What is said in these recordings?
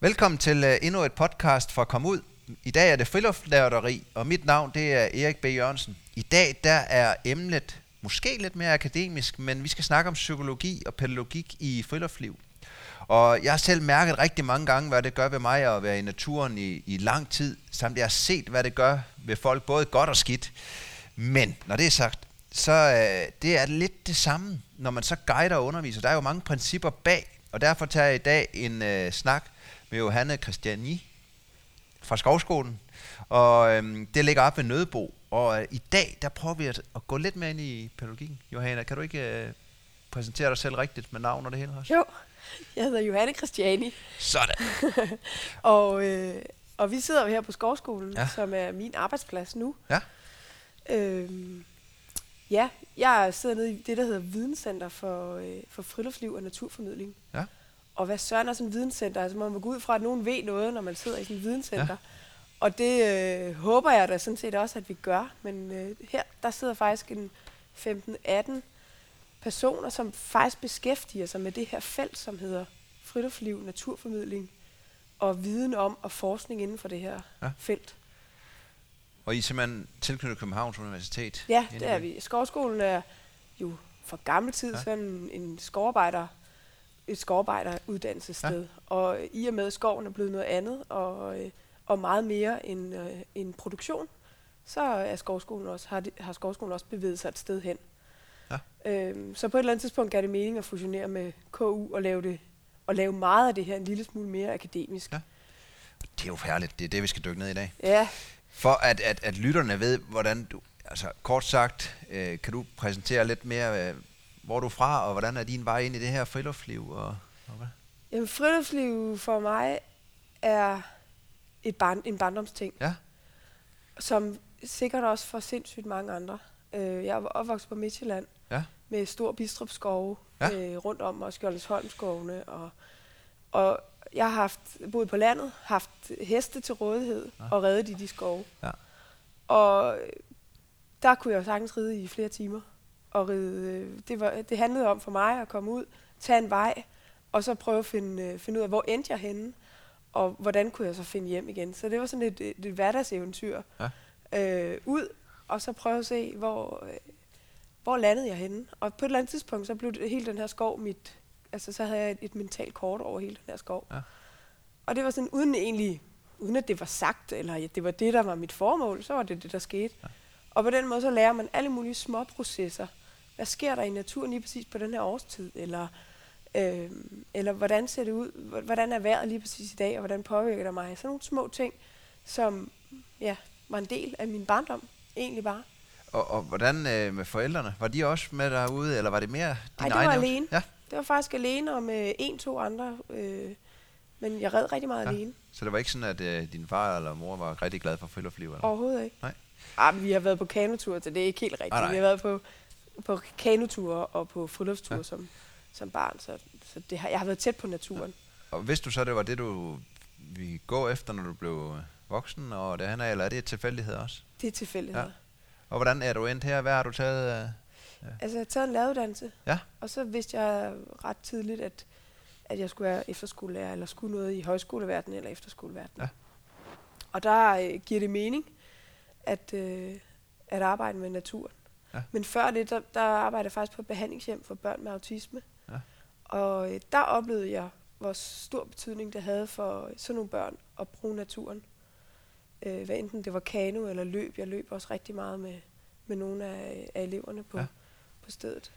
Velkommen til uh, endnu et podcast fra Kom ud. I dag er det friluftslærderi, og mit navn det er Erik B. Jørgensen. I dag der er emnet måske lidt mere akademisk, men vi skal snakke om psykologi og pædagogik i friluftsliv. Og jeg har selv mærket rigtig mange gange, hvad det gør ved mig at være i naturen i, i lang tid, samt jeg har set, hvad det gør ved folk, både godt og skidt. Men når det er sagt, så øh, det er lidt det samme, når man så guider og underviser. Der er jo mange principper bag, og derfor tager jeg i dag en øh, snak med Johanne Christiani fra Skovskolen. Og øhm, det ligger op ved Nødebo. Og øh, i dag, der prøver vi at, at gå lidt mere ind i pædagogikken. Johanna, kan du ikke øh, præsentere dig selv rigtigt med navn og det hele også? Jo, jeg hedder Johanne Christiani. Sådan. og, øh, og vi sidder jo her på Skovskolen, Ja. ja. som er min arbejdsplads nu. Ja. Øhm, ja, jeg sidder nede i det, der hedder Videnscenter for, øh, for friluftsliv og naturformidling. Ja. Og hvad søren er sådan et videnscenter? Altså man må gå ud fra, at nogen ved noget, når man sidder i sådan et videnscenter. Ja. Og det øh, håber jeg da sådan set også, at vi gør. Men øh, her, der sidder faktisk en 15-18 personer, som faktisk beskæftiger sig med det her felt, som hedder friluftsliv, naturformidling og viden om og forskning inden for det her Ja. felt. Og I er simpelthen tilknyttet Københavns Universitet? Ja, det er vi. Skovskolen er jo fra gammel tid ja. sådan en skovarbejder, et skovarbejderuddannelsessted. Ja. Og i og med, at skoven er blevet noget andet, og, øh, og meget mere end, øh, end produktion, så er skovskolen også, har, de, har skovskolen også bevæget sig et sted hen. Ja. Øhm, så på et eller andet tidspunkt gav det mening at fusionere med KU og lave, det, og lave meget af det her en lille smule mere akademisk. Ja. Det er jo herligt. Det er det, vi skal dykke ned i dag. ja For at, at, at lytterne ved, hvordan du... Altså kort sagt, øh, kan du præsentere lidt mere, øh, hvor du er fra, og hvordan er din vej ind i det her friluftsliv? Og, og hvad? Jamen, friluftsliv for mig er et barn, en barndomsting, Ja, som sikkert også for sindssygt mange andre. Øh, jeg var opvokset på Midtjylland ja, med stor Bistrup skove Ja. øh, rundt om og Skjoldesholm skovene. Og, og jeg har haft, boet på landet, haft heste til rådighed Ja. og reddet i de skove. Ja. Og der kunne jeg jo sagtens ride i flere timer. Og ride, øh, det, var, det handlede om for mig at komme ud, tage en vej, og så prøve at finde, øh, finde ud af, hvor endte jeg henne, og hvordan kunne jeg så finde hjem igen. Så det var sådan et, et, et hverdagseventyr. Ja. Øh, ud, og så prøve at se, hvor, øh, hvor landede jeg henne. Og på et eller andet tidspunkt, så blev det, hele den her skov mit... Altså, så havde jeg et, et mentalt kort over hele den her skov. Ja. Og det var sådan, uden egentlig, uden at det var sagt, eller det var det, der var mit formål, så var det det, der skete. Ja. Og på den måde, så lærer man alle mulige små processer. Hvad sker der i naturen lige præcis på den her årstid? Eller, øh, eller hvordan ser det ud? Hvordan er vejret lige præcis i dag, og hvordan påvirker det mig? Sådan nogle små ting, som ja, var en del af min barndom, egentlig bare. og, og hvordan øh, med forældrene? Var de også med derude, eller var det mere din det var egen alene. Ja, Det var faktisk alene og med en, to andre, øh, men jeg red rigtig meget Ja. ja. alene. så det var ikke sådan, at øh, din far eller mor var rigtig glad for friluftsliv? Eller? Overhovedet ikke. Nej. Ah, vi har været på kanotur, så det er ikke helt rigtigt. Nej. Vi har været på, på kanoture og på friluftsture Ja. ja. som, som barn, så, så det har, jeg har været tæt på naturen. Og vidste du så, det var det, du ville gå efter, når du blev voksen, og det han er, eller er det et tilfældighed også? Det er tilfældigheder. Ja. Ja. Og hvordan er du endt her? Hvad har du taget? Øh? Altså, jeg har taget en læreruddannelse, Ja. og så vidste jeg ret tidligt, at, at jeg skulle være efterskolelærer, eller skulle noget i højskoleverdenen eller efterskoleverdenen. Ja. Og der øh, giver det mening at, øh, at arbejde med naturen. Ja. Men før det, der, der arbejdede jeg faktisk på et behandlingshjem for børn med autisme. Ja. Og øh, der oplevede jeg, hvor stor betydning det havde for sådan nogle børn at bruge naturen. Øh, hvad enten det var kano eller løb. Jeg løb også rigtig meget med, med nogle af, af eleverne på, Ja. på stedet.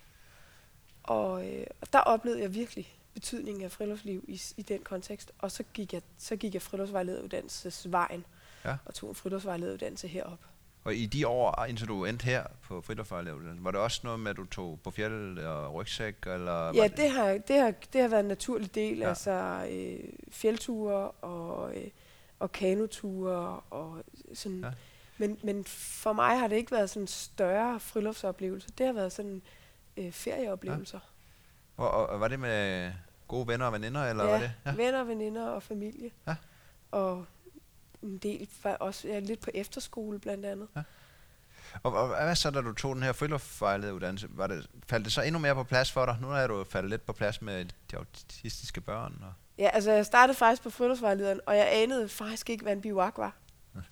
Og, øh, og der oplevede jeg virkelig betydningen af friluftsliv i, i den kontekst. Og så gik jeg, så gik jeg friluftsvejlederuddannelsesvejen Ja. og tog en friluftsvejlederuddannelse herop. Og i de år, indtil du endte her på friluftsvejlederuddannelsen, var det også noget med, at du tog på fjellet og rygsæk? Eller Ja, det har, det, har, det har været en naturlig del, Ja. ja. altså øh, fjeldture og, øh, og kanoture og sådan. Ja. Ja. Men, men for mig har det ikke været sådan større friluftsoplevelse. Det har været sådan øh, ferieoplevelser. Og, og, og var det med gode venner og veninder, eller ja, var det? ja, venner, veninder og familie. Ja. Og en del var også ja, lidt på efterskole blandt andet. Og, og hvad så, da du tog den her friluftsvejlederuddannelse? Var det, faldt det så endnu mere på plads for dig? Nu er du faldet lidt på plads med de autistiske børn. Og, Ja, altså jeg startede faktisk på friluftsvejlederen, og jeg anede faktisk ikke, hvad en biwak var.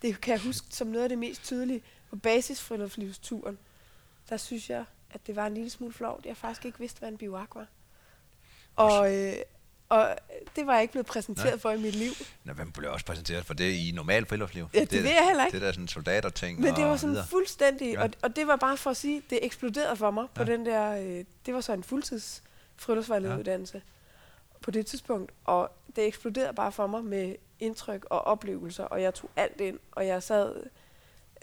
Det kan jeg huske som noget af det mest tydelige. På basisfriluftslivsturen, der synes jeg, at det var en lille smule flovt. Jeg faktisk ikke vidste, hvad en biwak var. Og, øh, og det var jeg ikke blevet præsenteret Nej. for i mit liv. Nå, hvem blev også præsenteret for det i normalt friluftsliv? Ja, det ved jeg heller ikke. Det der er sådan soldaterting Men det var sådan videre. fuldstændig, Ja. og, og det var bare for at sige, det eksploderede for mig på Ja. den der, øh, det var så en fuldtids friluftsvejlederuddannelse på det tidspunkt, og det eksploderede bare for mig med indtryk og oplevelser, og jeg tog alt ind, og jeg sad,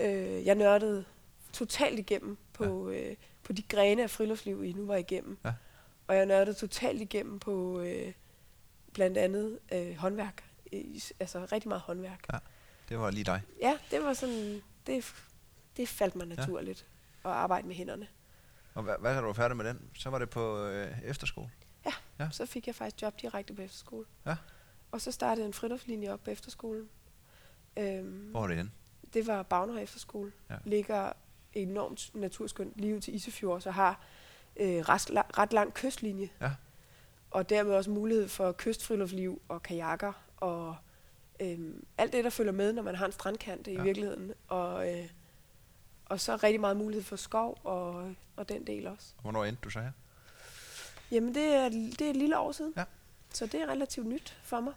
øh, jeg nørdede totalt igennem på, øh, på de grene af friluftsliv, I nu var igennem. Ja. Og jeg nørdede totalt igennem på øh, blandt andet øh, håndværk, altså rigtig meget håndværk. Det var lige dig. Ja, det var sådan, det, det faldt mig naturligt at arbejde med hænderne. Og hvad, hvad er du færdig med den? Så var det på øh, efterskole. Ja. Så fik jeg faktisk job direkte på efterskole. Ja. Og så startede en friluftslinje op på efterskolen. Øhm, Hvor var det henne? det var Bagner Efterskole. Ja. Ligger enormt naturskønt lige ud til Isefjord, så har øh, ret, la- ret lang kystlinje. Ja. Og dermed også mulighed for kystfriluftsliv og kajakker og øhm, alt det, der følger med, når man har en strandkant i Ja. virkeligheden. Og, øh, og så rigtig meget mulighed for skov og, og den del også. Hvornår endte du så her? Jamen, det er, det er et lille år siden. Ja. Så det er relativt nyt for mig.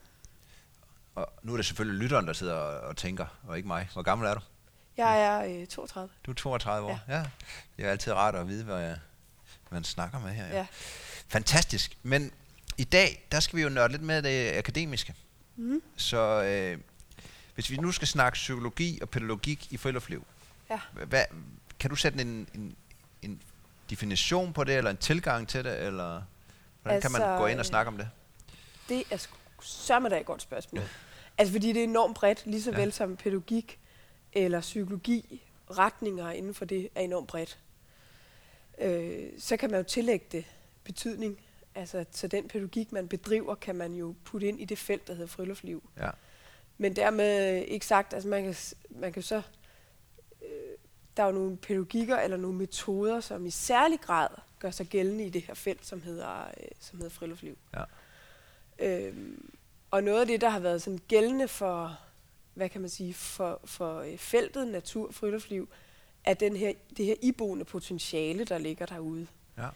Og nu er det selvfølgelig lytteren, der sidder og, og tænker, og ikke mig. Hvor gammel er du? Jeg er øh, 32. Du er 32 år. Ja. Ja. Det er altid rart at vide, hvad jeg, man snakker med her. Ja. Fantastisk. Men i dag, der skal vi jo nørde lidt med det akademiske. Mm. Så øh, hvis vi nu skal snakke psykologi og pædagogik i friluftsliv, Ja. hvad, kan du sætte en, en, en definition på det, eller en tilgang til det, eller hvordan altså, kan man Altså, gå ind og øh, snakke om det? Det er sørme da et godt spørgsmål. Ja. Altså fordi det er enormt bredt, lige så Ja. vel som pædagogik eller psykologi, retninger inden for det er enormt bredt. Øh, så kan man jo tillægge det betydning. Altså, så den pædagogik, man bedriver, kan man jo putte ind i det felt, der hedder friluftsliv. Ja. Men dermed ikke sagt, altså man kan, man kan så, øh, der er jo nogle pædagogikker eller nogle metoder, som i særlig grad gør sig gældende i det her felt, som hedder, øh, som hedder friluftsliv. Ja. Øhm, og noget af det, der har været sådan gældende for, hvad kan man sige, for, for øh, feltet natur og friluftsliv, er den her, det her iboende potentiale, der ligger derude. Ja.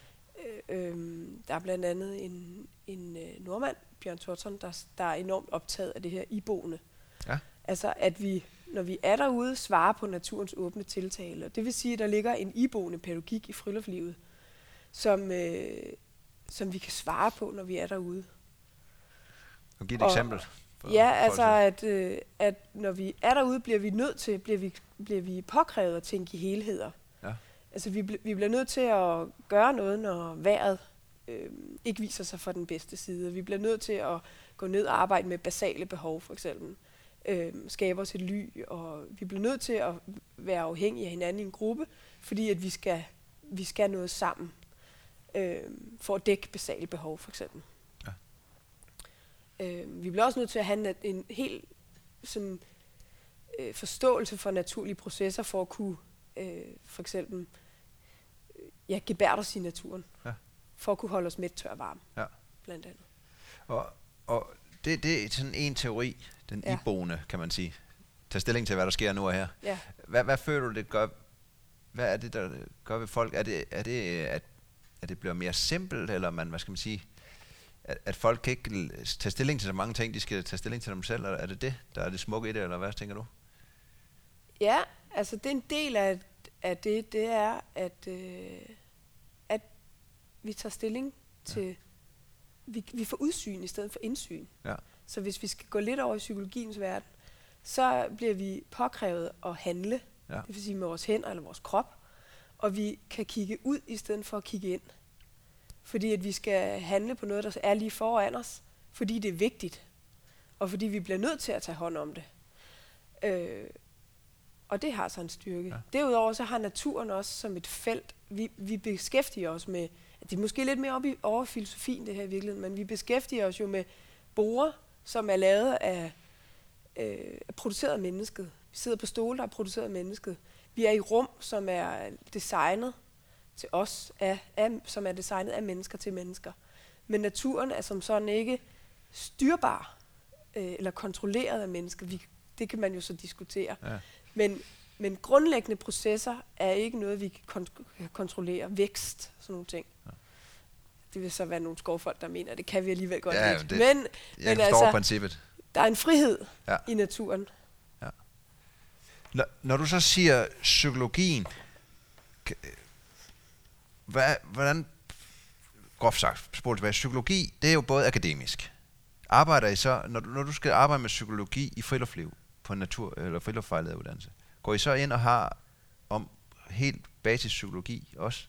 Øh, øhm, der er blandt andet en, en øh, nordmand, Bjørn Thorson, der, der er enormt optaget af det her iboende. Ja. Altså at vi, når vi er derude, svarer på naturens åbne tiltale. Og Det vil sige, at der ligger en iboende pædagogik i friluftslivet, som, øh, som vi kan svare på, når vi er derude. Kan du give et Og- eksempel? Ja, altså at- at, øh, at når vi er derude, bliver vi nødt til, bliver vi, bliver vi påkrævet at tænke i helheder. Ja. Altså vi, bl- vi bliver nødt til at gøre noget, når vejret øh, ikke viser sig fra den bedste side. Vi bliver nødt til at gå ned og arbejde med basale behov, for eksempel. Øh, skabe os et ly, og vi bliver nødt til at være afhængige af hinanden i en gruppe, fordi at vi skal, vi skal noget sammen øh, for at dække basale behov, for eksempel. Øh, vi bliver også nødt til at have en, en helt sådan, øh, forståelse for naturlige processer for at kunne øh, for eksempel ja, gebærde os i naturen. Ja. For at kunne holde os mæt tør og varme, Ja. blandt andet. Og, og det, det er sådan en teori, den ja. Iboende, kan man sige. Tag stilling til, hvad der sker nu og her. Ja. Hvad, hvad føler du, det gør? Hvad er det, der gør ved folk? Er det, er det at, at det bliver mere simpelt, eller man, hvad skal man sige, at, at folk kan ikke tage stilling til så mange ting, de skal tage stilling til dem selv, eller er det det, der er det smukke i det, eller hvad tænker du? Ja, altså det er en del af, af det, det er, at, øh, at vi tager stilling til, vi, vi får udsyn i stedet for indsyn. Ja. Så hvis vi skal gå lidt over i psykologiens verden, så bliver vi påkrævet at handle, Ja. det vil sige med vores hænder eller vores krop, og vi kan kigge ud i stedet for at kigge ind. Fordi at vi skal handle på noget, der er lige foran os, fordi det er vigtigt, og fordi vi bliver nødt til at tage hånd om det. Øh, og det har så en styrke. Ja. Derudover så har naturen også som et felt, vi, vi beskæftiger os med, det er måske lidt mere op i, over filosofien det her i virkeligheden, men vi beskæftiger os jo med borer, som er lavet af, øh, er produceret af mennesket. Vi sidder på stole, der er produceret af mennesket. Vi er i rum, som er designet til os, af, af, som er designet af mennesker til mennesker. Men naturen er som sådan ikke styrbar øh, eller kontrolleret af mennesker. Vi, det kan man jo så diskutere. Ja. Men, men grundlæggende processer er ikke noget, vi kan kon- kan kontrollere. Vækst, sådan nogle ting. Ja. Det vil så være nogle skovfolk, der mener, at det kan vi alligevel godt Ja, lidt. det- Men Jeg Men altså- princippet. der er en frihed Ja. i naturen. Når, når du så siger psykologien, hvad, hvordan, groft sagt, spurgt tilbage, psykologi, det er jo både akademisk. Arbejder I så, når du, når du skal arbejde med psykologi i friluftsliv på en natur- eller friluftsvejlederuddannelse, går I så ind og har om helt basispsykologi også?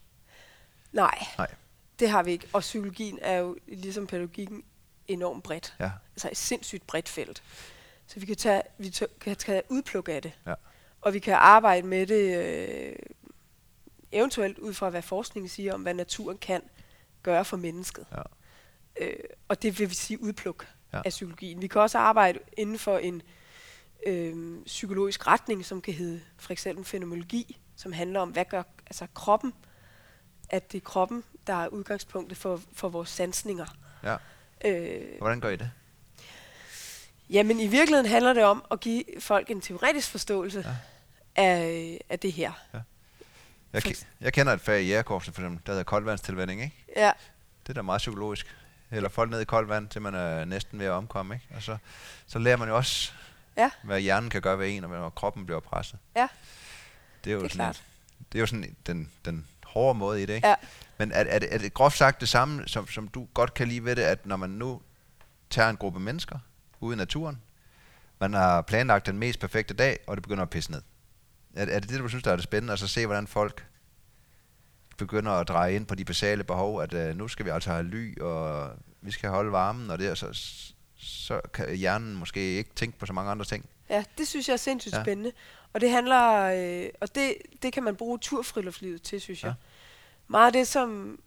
Nej, Nej. det har vi ikke. Og psykologien er jo ligesom pædagogikken enormt bredt. Ja, Altså et sindssygt bredt felt. Så vi kan tage, vi tø- kan tage udpluk af det. Ja. Og vi kan arbejde med det øh, eventuelt ud fra, hvad forskningen siger om, hvad naturen kan gøre for mennesket. ja, Øh, og det vil vi sige udpluk ja. af psykologien. Vi kan også arbejde inden for en øh, psykologisk retning, som kan hedde for eksempel fænomenologi, som handler om, hvad gør altså kroppen, at det er kroppen, der er udgangspunktet for, for vores sansninger. ja. Øh, Hvordan gør I det? jamen i virkeligheden handler det om at give folk en teoretisk forståelse Ja. ja. af, af det her. Jeg, For ke- jeg kender et fag i jægerkorpsen, for eksempel, der hedder koldvandstilvænding, ikke? Ja, Det er da meget psykologisk. Eller folk ned i koldt vand, til man er næsten ved at omkomme, ikke? Og så, så lærer man jo også, Ja. hvad hjernen kan gøre ved en, og når kroppen bliver presset. Ja. Det er jo Det er sådan, klart. det er jo sådan den, den hårde måde i det, ikke? Ja. Men er, er, det, er det groft sagt det samme, som, som du godt kan lide ved det, at når man nu tager en gruppe mennesker ude i naturen, man har planlagt den mest perfekte dag, og det begynder at pisse ned. Er, er det det, du synes, der er det spændende? Altså se, hvordan folk begynder at dreje ind på de basale behov, at øh, nu skal vi altså have ly, og vi skal holde varmen, og det, og så, så kan hjernen måske ikke tænke på så mange andre ting. Ja, det synes jeg er sindssygt Ja. spændende. Og det handler, øh, og det, det kan man bruge turfriluftslivet til, synes jeg. Ja. Meget af det, som,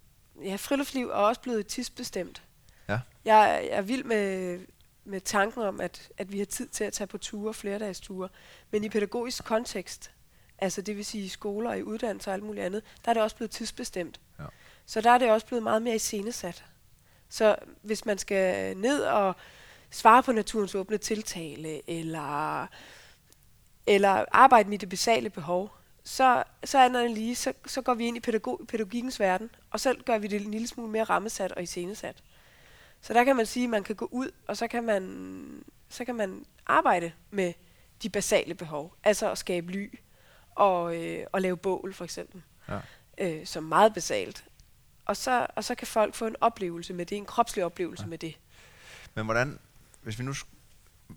ja, friluftsliv er også blevet tidsbestemt. Ja. Jeg, jeg er vild med, med tanken om, at, at vi har tid til at tage på ture, flere dages ture. Men i pædagogisk kontekst, altså det vil sige i skoler i uddannelser og alt muligt andet, der er det også blevet tidsbestemt. Ja. Så der er det også blevet meget mere iscenesat. Så hvis man skal ned og svare på naturens åbne tiltale, eller, eller arbejde med det basale behov, så, så er det lige, så, så går vi ind i pædagog, pædagogikkens verden, og så gør vi det en lille smule mere rammesat og iscenesat. Så der kan man sige, at man kan gå ud, og så kan man, så kan man arbejde med de basale behov. Altså at skabe ly og, øh, og lave bål for eksempel, Ja. øh, som meget basalt. Og så, og så kan folk få en oplevelse med det, en kropslig oplevelse ja. med det. Men hvordan, hvis vi nu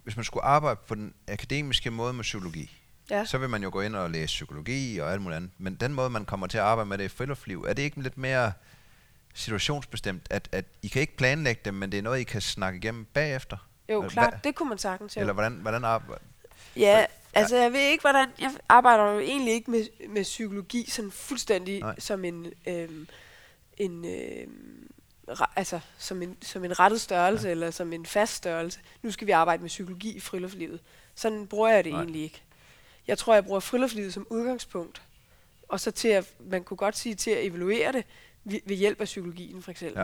hvis man skulle arbejde på den akademiske måde med psykologi, Ja. så vil man jo gå ind og læse psykologi og alt muligt andet. Men den måde, man kommer til at arbejde med det i friluftsliv, er det ikke lidt mere situationsbestemt, at, at I kan ikke planlægge det, men det er noget, I kan snakke igennem bagefter? Jo, klart, det kunne man sagtens. Jo. Eller hvordan, hvordan arbejder Ja, altså jeg ved ikke, hvordan... Jeg arbejder jo egentlig ikke med, med psykologi sådan fuldstændig Nej. Som en... Øhm, en øhm, altså som en, som en rettet størrelse, ja. eller som en fast størrelse. Nu skal vi arbejde med psykologi i friluftslivet. Sådan bruger jeg det Nej. Egentlig ikke. Jeg tror, jeg bruger friluftslivet som udgangspunkt. Og så til at, man kunne godt sige, til at evaluere det ved, ved hjælp af psykologien, for eksempel.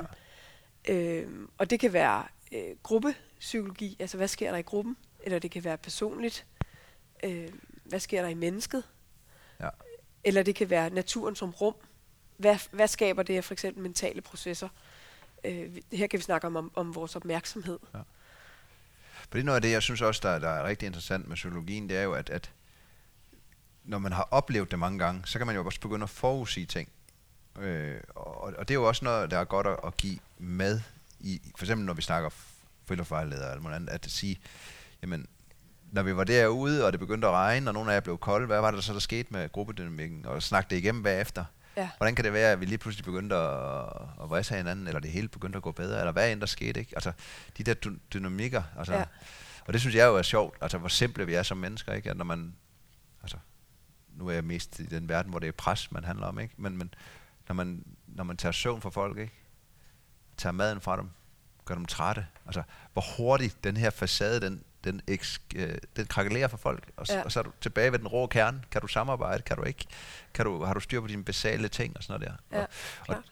Ja. Øhm, og det kan være øh, gruppepsykologi, altså hvad sker der i gruppen, eller det kan være personligt, øh, hvad sker der i mennesket, Ja. eller det kan være naturen som rum. Hvad, hvad skaber det af for eksempel mentale processer? Øh, her kan vi snakke om, om, om vores opmærksomhed. Ja. For det er noget af det, jeg synes også, der, der er rigtig interessant med psykologien, det er jo, at, at når man har oplevet det mange gange, så kan man jo også begynde at forudsige ting. Øh, og, og det er jo også noget, der er godt at, at give med, i, for eksempel når vi snakker friluftsvejledere eller noget andet, at sige, jamen, når vi var derude, og det begyndte at regne, og nogle af jer blev kolde, hvad var det så, der skete med gruppedynamikken, og snakke det igennem bagefter? Ja. Hvordan kan det være, at vi lige pludselig begyndte at, at vrisse hinanden, eller det hele begyndte at gå bedre, eller hvad end der skete, ikke? Altså, de der dy- dynamikker, altså. Ja. og det synes jeg jo er sjovt, altså hvor simple vi er som mennesker, ikke? At når man, altså, nu er jeg mest i den verden, hvor det er pres, man handler om, ikke? Men, men når, man, når man tager søvn fra folk, ikke? Tager maden fra dem, gør dem trætte, altså, hvor hurtigt den her facade, den, den, eks, øh, den krakelerer for folk, og, ja. Og så er du tilbage ved den rå kerne. Kan du samarbejde? Kan du ikke? Kan du, har du styr på dine basale ting og sådan noget der? Ja, og, og,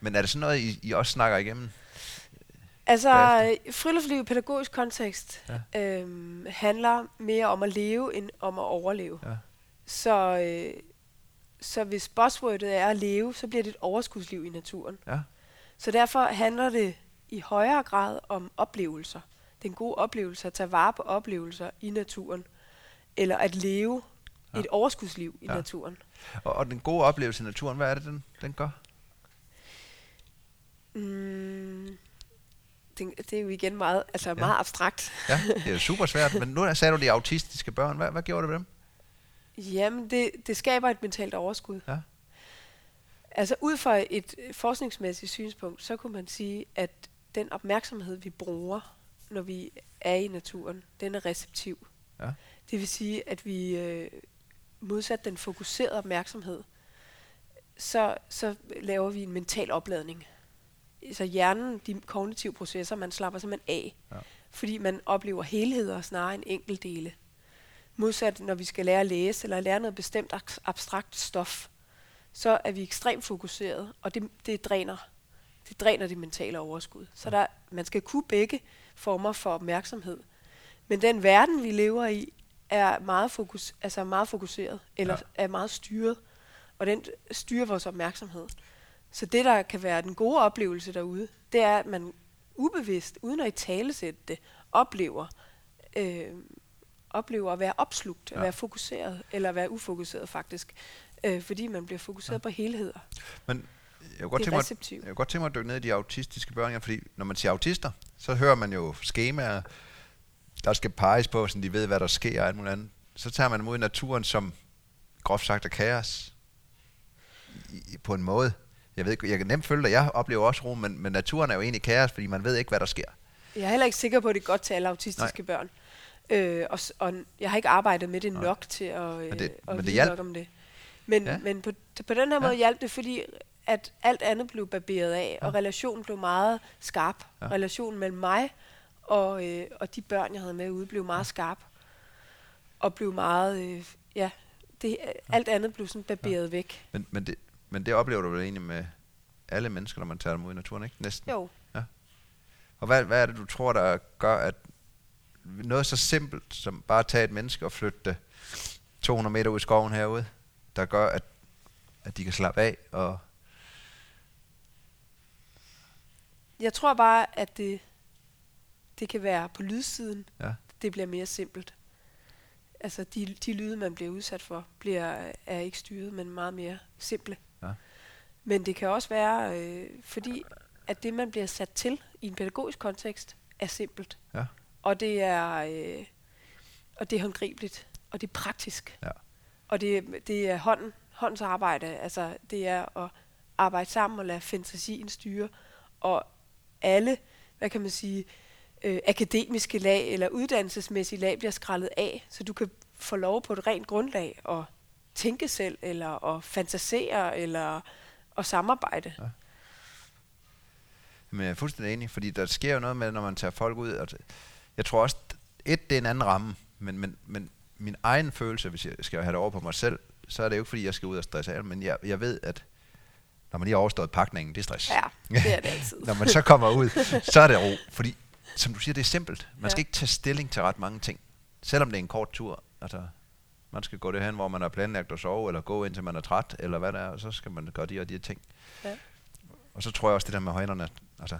men er det sådan noget, I, I også snakker igennem? Altså, bagefter? friluftsliv i pædagogisk kontekst Ja. øhm, handler mere om at leve, end om at overleve. Ja. Så, øh, så hvis buzzwordet er at leve, så bliver det et overskudsliv i naturen. Ja. Så derfor handler det i højere grad om oplevelser. Det er en god oplevelse at tage vare på oplevelser i naturen, eller at leve Ja. et overskudsliv i Ja. naturen. Og, og den gode oplevelse i naturen, hvad er det, den, den gør? Mm, det, det er jo igen meget, altså Ja. meget abstrakt. Ja, det er super svært, men nu sagde du de autistiske børn. Hvad, hvad gjorde det ved dem? Jamen, det, det skaber et mentalt overskud. Ja. Altså ud fra et forskningsmæssigt synspunkt, så kunne man sige, at den opmærksomhed, vi bruger, når vi er i naturen, den er receptiv. Ja. Det vil sige, at vi øh, modsat den fokuserede opmærksomhed, så, så laver vi en mental opladning. Så hjernen, de kognitive processer, man slapper simpelthen af, Ja. fordi man oplever helheder snarere end enkeltdele. Modsat når vi skal lære at læse eller lære noget bestemt ak- abstrakt stof, så er vi ekstremt fokuseret, og det, det dræner det dræner det mentale overskud. Så der, man skal kunne begge former for opmærksomhed. Men den verden, vi lever i, er meget, fokus, altså meget fokuseret, eller Ja. er meget styret, og den styrer vores opmærksomhed. Så det, der kan være den gode oplevelse derude, det er, at man ubevidst, uden at i talesætte det, oplever, øh, oplever at være opslugt, at Ja. være fokuseret, eller at være ufokuseret faktisk, øh, fordi man bliver fokuseret ja. på helheder. Men jeg kunne godt Det er tænke mig, jeg kunne godt tænke mig at dykke ned i de autistiske børn, fordi når man siger autister, så hører man jo skemaer, der skal peges på, så de ved, hvad der sker og alt muligt andet. Så tager man ud i naturen, som groft sagt er kaos. I, på en måde. Jeg ved ikke, jeg kan nemt følge dig, jeg oplever også ro, men, men naturen er jo egentlig kaos, fordi man ved ikke, hvad der sker. Jeg er heller ikke sikker på, at det er godt til alle autistiske Nej. børn. Øh, og, og jeg har ikke arbejdet med det Nej. nok til at, øh, Men det- at men det vide hjalp. nok om det. Men, ja. men på, på den her måde Ja. hjalp det, fordi at alt andet blev barberet af, Ja. og relationen blev meget skarp. Ja. Ja. Relationen mellem mig og, øh, og de børn, jeg havde med ude, blev meget skarp. Og blev meget, øh, ja, det, alt andet blev sådan barberet væk. Men, men, det, men det oplever du vel egentlig med alle mennesker, når man tager dem ud i naturen, ikke? Næsten. Jo, Og hvad, hvad er det, du tror, der gør, at noget så simpelt som bare at tage et menneske og flytte det 200 meter ud i skoven herude, der gør, at, at de kan slappe af og... jeg tror bare, at det, det kan være på lydsiden, Ja. det bliver mere simpelt. Altså de, de lyde, man bliver udsat for, bliver, er ikke styret, men meget mere simple. Ja. Men det kan også være, øh, fordi at det, man bliver sat til i en pædagogisk kontekst, er simpelt. Ja. Og det er, øh, og det er håndgribeligt, og det er praktisk. Ja. Og det, det er hånden, håndens arbejde. Altså, det er at arbejde sammen og lade fantasien styre. Og alle, hvad kan man sige, øh, akademiske lag eller uddannelsesmæssige lag bliver skrællet af, så du kan få lov på et rent grundlag at tænke selv, eller at fantasere, eller at samarbejde. Ja. Men jeg er fuldstændig enig, fordi der sker jo noget med, når man tager folk ud. Og jeg tror også, et, det er en anden ramme, men, men, men min egen følelse, hvis jeg skal have det over på mig selv, så er det jo ikke, fordi jeg skal ud og stresse af, men jeg, jeg ved, at når man lige har overstået pakningen, det er stress. Ja, det er det altid. når man så kommer ud, så er det ro. Fordi, som du siger, det er simpelt. Man skal Ja. ikke tage stilling til ret mange ting. Selvom det er en kort tur. Altså, man skal gå derhen, hvor man har planlagt at sove, eller gå indtil man er træt, eller hvad det er, og så skal man gøre de og de her ting. Ja. Og så tror jeg også det der med højderne, altså,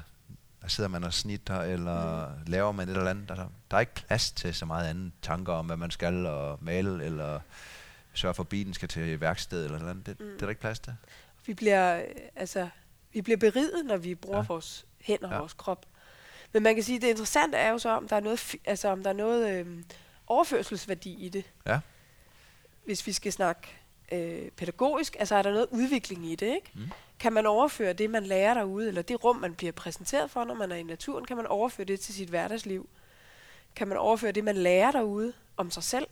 der sidder man og snitter, eller mm. laver man et eller andet. Altså, der er ikke plads til så meget andet tanker om, hvad man skal, og male, eller sørge for, at bilen skal til værksted, eller noget andet. Det, mm. det er der ikke plads til. Vi bliver, øh, altså, vi bliver beriget, når vi bruger Ja. vores hænder og Ja. vores krop. Men man kan sige, at det interessante er jo så, om der er noget, altså, om der er noget øh, overførselsværdi i det. Ja. Hvis vi skal snakke øh, pædagogisk, altså er der noget udvikling i det, ikke? Mm. Kan man overføre det, man lærer derude, eller det rum, man bliver præsenteret for, når man er i naturen, kan man overføre det til sit hverdagsliv? Kan man overføre det, man lærer derude om sig selv,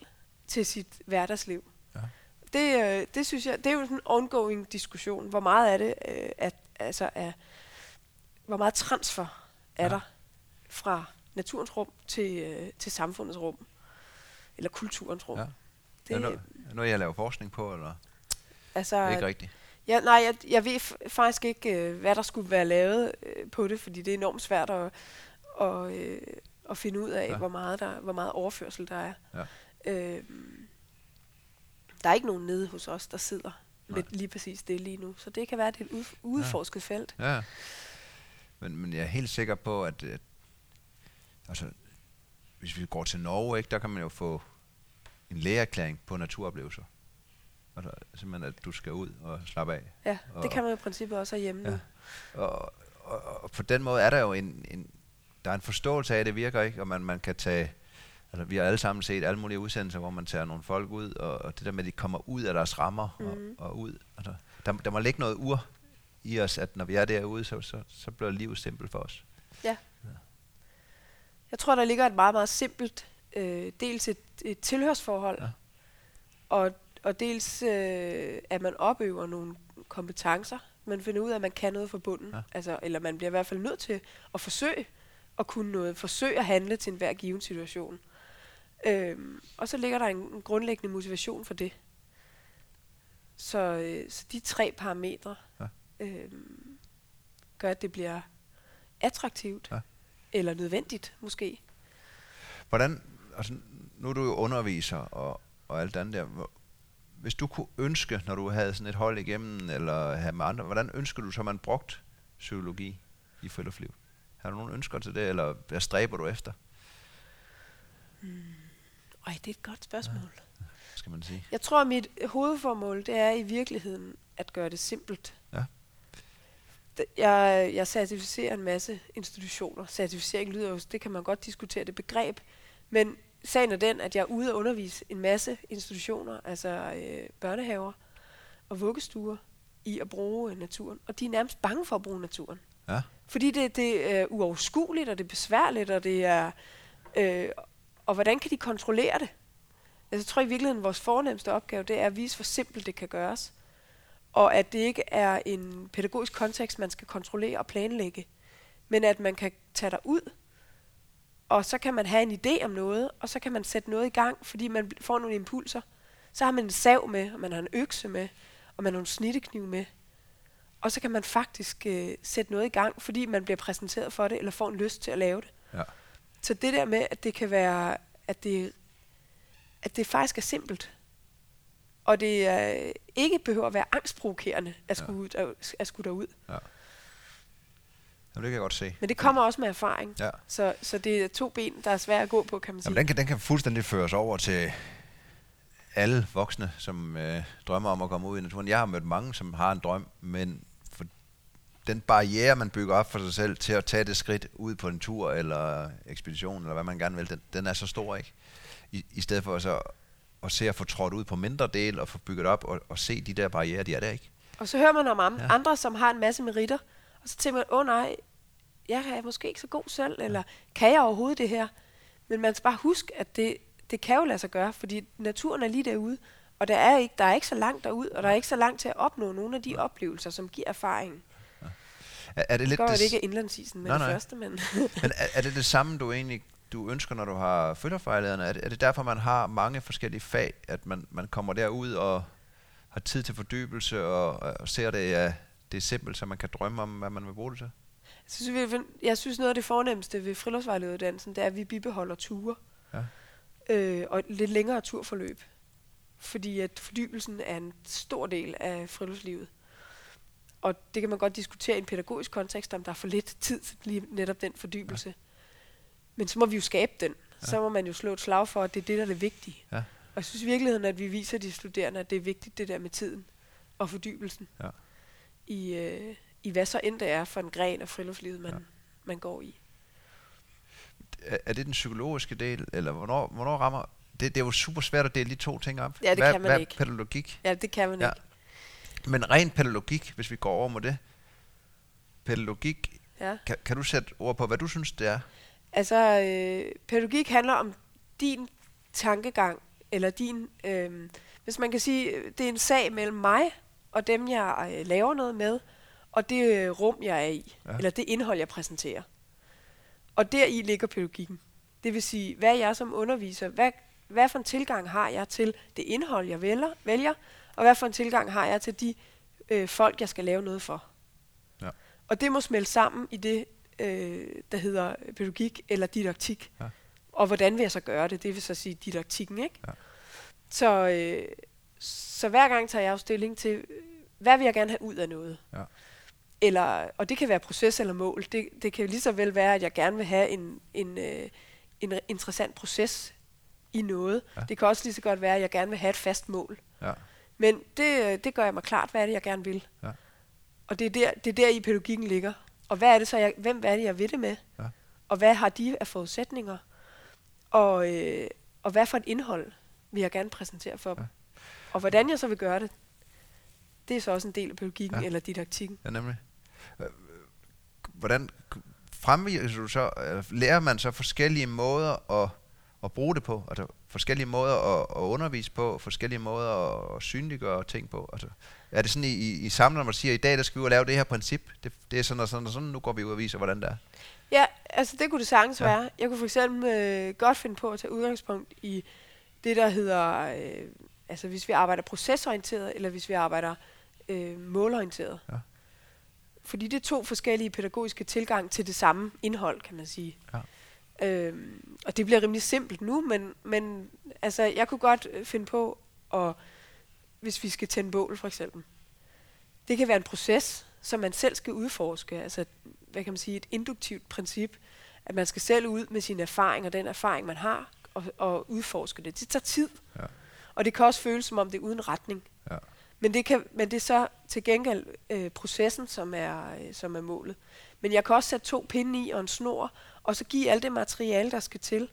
til sit hverdagsliv? Det, øh, det synes jeg, det er jo sådan en ongoing diskussion. Hvor meget er det, øh, at, altså er, hvor meget transfer er Ja. der fra naturens rum til, øh, til samfundets rum? Eller kulturens rum? Ja. Det er noget, noget, jeg laver forskning på, eller altså, ikke rigtigt? Ja, nej, jeg, jeg ved faktisk ikke, øh, hvad der skulle være lavet øh, på det, fordi det er enormt svært at, og, øh, og finde ud af, ja. hvor, meget der, hvor meget overførsel der er. Ja. Øh, der er ikke nogen nede hos os, der sidder Nej. med lige præcis det lige nu. Så det kan være, at det er et ud- udforsket felt. Ja. Men, men jeg er helt sikker på, at, at altså, hvis vi går til Norge, ikke, der kan man jo få en lægeerklæring på naturoplevelser. Altså, simpelthen, at du skal ud og slappe af. Ja, Og- det kan man i princippet også herhjemme Ja. nu. Og, og, og på den måde er der jo en, en, der er en forståelse af, at det virker ikke, og man, man kan tage, altså vi har alle sammen set alle mulige udsendelser, hvor man tager nogle folk ud, og, og det der med, at de kommer ud af deres rammer mm. Mhm. og, og ud. Altså, der, der må ligge noget ur i os, at når vi er derude, så, så, så bliver livet simpelt for os. Jeg tror, der ligger et meget, meget simpelt, øh, dels et, et tilhørsforhold, Ja. ja. og, og dels øh, at man opøver nogle kompetencer. Man finder ud af, at man kan noget fra bunden. Ja. Ja. Altså, eller man bliver i hvert fald nødt til at forsøge at kunne noget, forsøge at handle til enhver given situation. Øhm, og så ligger der en, en grundlæggende motivation for det. Så, øh, så de tre parametre Ja. øhm, gør, at det bliver attraktivt. Ja. Eller nødvendigt, måske. Hvordan, altså, nu er du jo underviser og, og alt andet der. Hvis du kunne ønske, når du havde sådan et hold igennem, eller have med andre, hvordan ønsker du så, man brugt psykologi i friluftsliv? Har du nogle ønsker til det, eller hvad stræber du efter, Ej, det er et godt spørgsmål. Ja. skal man sige? Jeg tror, at mit hovedformål, det er i virkeligheden at gøre det simpelt. Ja. Jeg, jeg certificerer en masse institutioner. Certificering lyder jo, det kan man godt diskutere, det begreb. Men sagen er den, at jeg er ude og undervise en masse institutioner, altså øh, børnehaver og vuggestuer, i at bruge øh, naturen. Og de er nærmest bange for at bruge naturen. Ja. Fordi det, det er uoverskueligt, og det er besværligt, og det er... Øh, og hvordan kan de kontrollere det? Altså, jeg tror i virkeligheden, at vores fornemmeste opgave, det er at vise, hvor simpelt det kan gøres. Og at det ikke er en pædagogisk kontekst, man skal kontrollere og planlægge. Men at man kan tage dig ud, og så kan man have en idé om noget, og så kan man sætte noget i gang, fordi man får nogle impulser. Så har man en sav med, og man har en økse med, og man har en snittekniv med. Og så kan man faktisk øh, sætte noget i gang, fordi man bliver præsenteret for det, eller får en lyst til at lave det. Ja. Så det der med, at det kan være, at det, at det faktisk er simpelt, og det er, ikke behøver at være angstprovokerende at Ja. skulle, ja. at skulle derud. Jamen, det kan jeg godt se. Men det kommer også med erfaring. Ja. Så, så det er to ben, der er svære at gå på, kan man sige. Jamen, den, kan, den kan fuldstændig føres over til alle voksne, som øh, drømmer om at komme ud i naturen. Jeg har mødt mange, som har en drøm, men den barriere, man bygger op for sig selv til at tage det skridt ud på en tur eller ekspedition, eller hvad man gerne vil, den, den er så stor, ikke? I, I stedet for så at se at få trådt ud på mindre del og få bygget op og, og se de der barriere, de er der ikke. Og så hører man om am- Ja. andre, som har en masse meritter, og så tænker man, åh oh, nej, jeg er måske ikke så god selv, eller kan jeg overhovedet det her? Men man skal bare huske, at det, det kan jo lade sig gøre, fordi naturen er lige derude, og der er ikke, der er ikke så langt derud, og der er ikke så langt til at opnå nogle af de oplevelser, som giver erfaringen. Er, er det Det lidt går det, det ikke indlandsisen med Nej, det nej. første, men Men er, er det det samme, du egentlig du ønsker, når du har følgervejlederne? Er det, er det derfor, man har mange forskellige fag, at man, man kommer derud og har tid til fordybelse og, og ser det, ja, det er simpelt, så man kan drømme om, hvad man vil bruge det til? jeg synes, vi, jeg synes noget af det fornemmeste ved friluftsvejlederuddannelsen, det er, at vi bibeholder ture. Ja. Øh, og et lidt længere turforløb. Fordi at fordybelsen er en stor del af friluftslivet. Og det kan man godt diskutere i en pædagogisk kontekst, om der er for lidt tid til lige netop den fordybelse. Ja. Men så må vi jo skabe den. Ja. Så må man jo slå et slag for, at det er det, der er det vigtige. Ja. Og jeg synes i virkeligheden, at vi viser de studerende, at det er vigtigt, det der med tiden og fordybelsen. Ja. I, øh, I hvad så end det er for en gren af friluftslivet, man, Ja. man går i. Er, det den psykologiske del, eller hvornår, hvornår rammer... Det, det er jo super svært at dele de to ting op. Ja, det hvad, kan man hvad ikke. pædagogik? Ja, det kan man ja. ikke. Men ren pædagogik, hvis vi går over mod det. Pædagogik, Ja. kan, kan du sætte ord på, hvad du synes, det er? Altså, øh, pædagogik handler om din tankegang, eller din, øh, hvis man kan sige, det er en sag mellem mig og dem, jeg øh, laver noget med, og det øh, rum, jeg er i, Ja. ja. eller det indhold, jeg præsenterer. Og deri ligger pædagogikken. Det vil sige, hvad jeg som underviser, hvad, hvad for en tilgang har jeg til det indhold, jeg vælger, vælger og hvad for en tilgang har jeg til de øh, folk, jeg skal lave noget for. Ja. Og det må smelte sammen i det øh, der hedder pædagogik eller didaktik. Ja. Og hvordan vil jeg så gøre det? Det vil så sige didaktikken, ikke? Ja. Så, øh, så hver gang tager jeg jo stilling til, hvad vil jeg gerne have ud af noget? Ja. Eller, og det kan være proces eller mål. Det, det kan lige så vel være, at jeg gerne vil have en, en, øh, en interessant proces i noget. Ja. Det kan også lige så godt være, at jeg gerne vil have et fast mål. Ja. Men det, øh, det gør jeg mig klart, hvad er det, jeg gerne vil. Ja. Og det er, der, det er der i pædagogikken ligger. Og hvad er det så, jeg, hvem er det, jeg vil det med? Ja. Og hvad har de af forudsætninger? Og, øh, og hvad for et indhold vil jeg gerne præsentere for dem? Og hvordan jeg så vil gøre det, det er så også en del af pædagogikken Ja. ja. eller didaktikken. Ja, nemlig. Hvordan fremviser du så, lærer man så forskellige måder at, at bruge det på? Altså forskellige måder at, at undervise på, forskellige måder at, at synliggøre ting på? Altså, er det sådan i, i, når man siger, i dag der skal vi ud og lave det her princip, det, det er sådan og sådan og sådan, nu går vi ud og viser, hvordan det er? Ja, altså det kunne det sagtens ja. være. Jeg kunne for eksempel øh, godt finde på at tage udgangspunkt i det, der hedder, øh, altså hvis vi arbejder procesorienteret, eller hvis vi arbejder øh, målorienteret. Ja. Fordi det er to forskellige pædagogiske tilgang til det samme indhold, kan man sige. Ja. Øhm, og det bliver rimelig simpelt nu, men, men altså, jeg kunne godt øh, finde på, at, hvis vi skal tænde bål for eksempel. Det kan være en proces, som man selv skal udforske. Altså, hvad kan man sige, et induktivt princip, at man skal selv ud med sin erfaring og den erfaring, man har, og, og udforske det. Det tager tid. Ja. Og det kan også føles, som om det er uden retning. Ja. Men det, kan, men det er så til gengæld øh, processen, som er, øh, som er målet. Men jeg kan også sætte to pinde i og en snor, og så give alt det materiale, der skal til.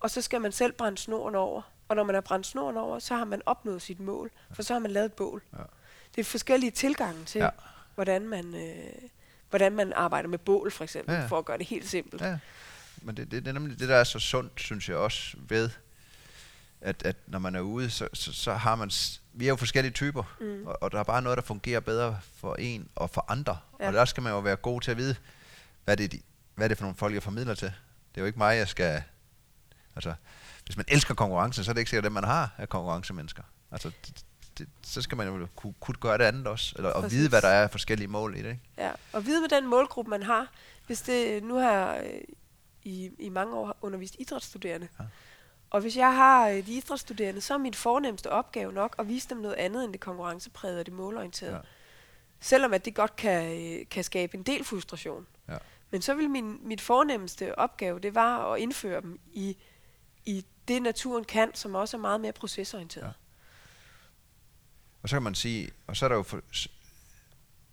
Og så skal man selv brænde snoren over. Og når man har brændt snoren over, så har man opnået sit mål, for så har man lavet et bål. Ja. Det er forskellige tilgange til, Ja. hvordan, man, øh, hvordan man arbejder med bål, for eksempel, Ja, for at gøre det helt simpelt. Ja, men det, det, det er nemlig det, der er så sundt, synes jeg også, ved, at, at når man er ude, så, så, så har man... s- Vi er jo forskellige typer, mm. og, og der er bare noget, der fungerer bedre for en og for andre. Ja. Ja. Og der skal man jo være god til at vide, hvad det, er de, hvad er det for nogle folk, jeg formidler til. Det er jo ikke mig, jeg skal... Altså, hvis man elsker konkurrence, så er det ikke sikkert, at man har af konkurrencemennesker. Altså, det, det, så skal man jo kunne, kunne gøre det andet også, eller og Præcis. vide, hvad der er forskellige mål i det. Ikke? Ja, og vide med den målgruppe, man har. Hvis det nu har jeg øh, i, i mange år undervist idrætsstuderende, Ja. og hvis jeg har øh, de idrætsstuderende, så er min fornemmeste opgave nok at vise dem noget andet end det konkurrenceprægede og det målorienterede. Ja. Selvom at det godt kan, øh, kan skabe en del frustration. Ja. Men så vil min, mit fornemmeste opgave, det var at indføre dem i, i det naturen kan, som også er meget mere procesorienteret. Ja. Og så kan man sige, og så er der jo for,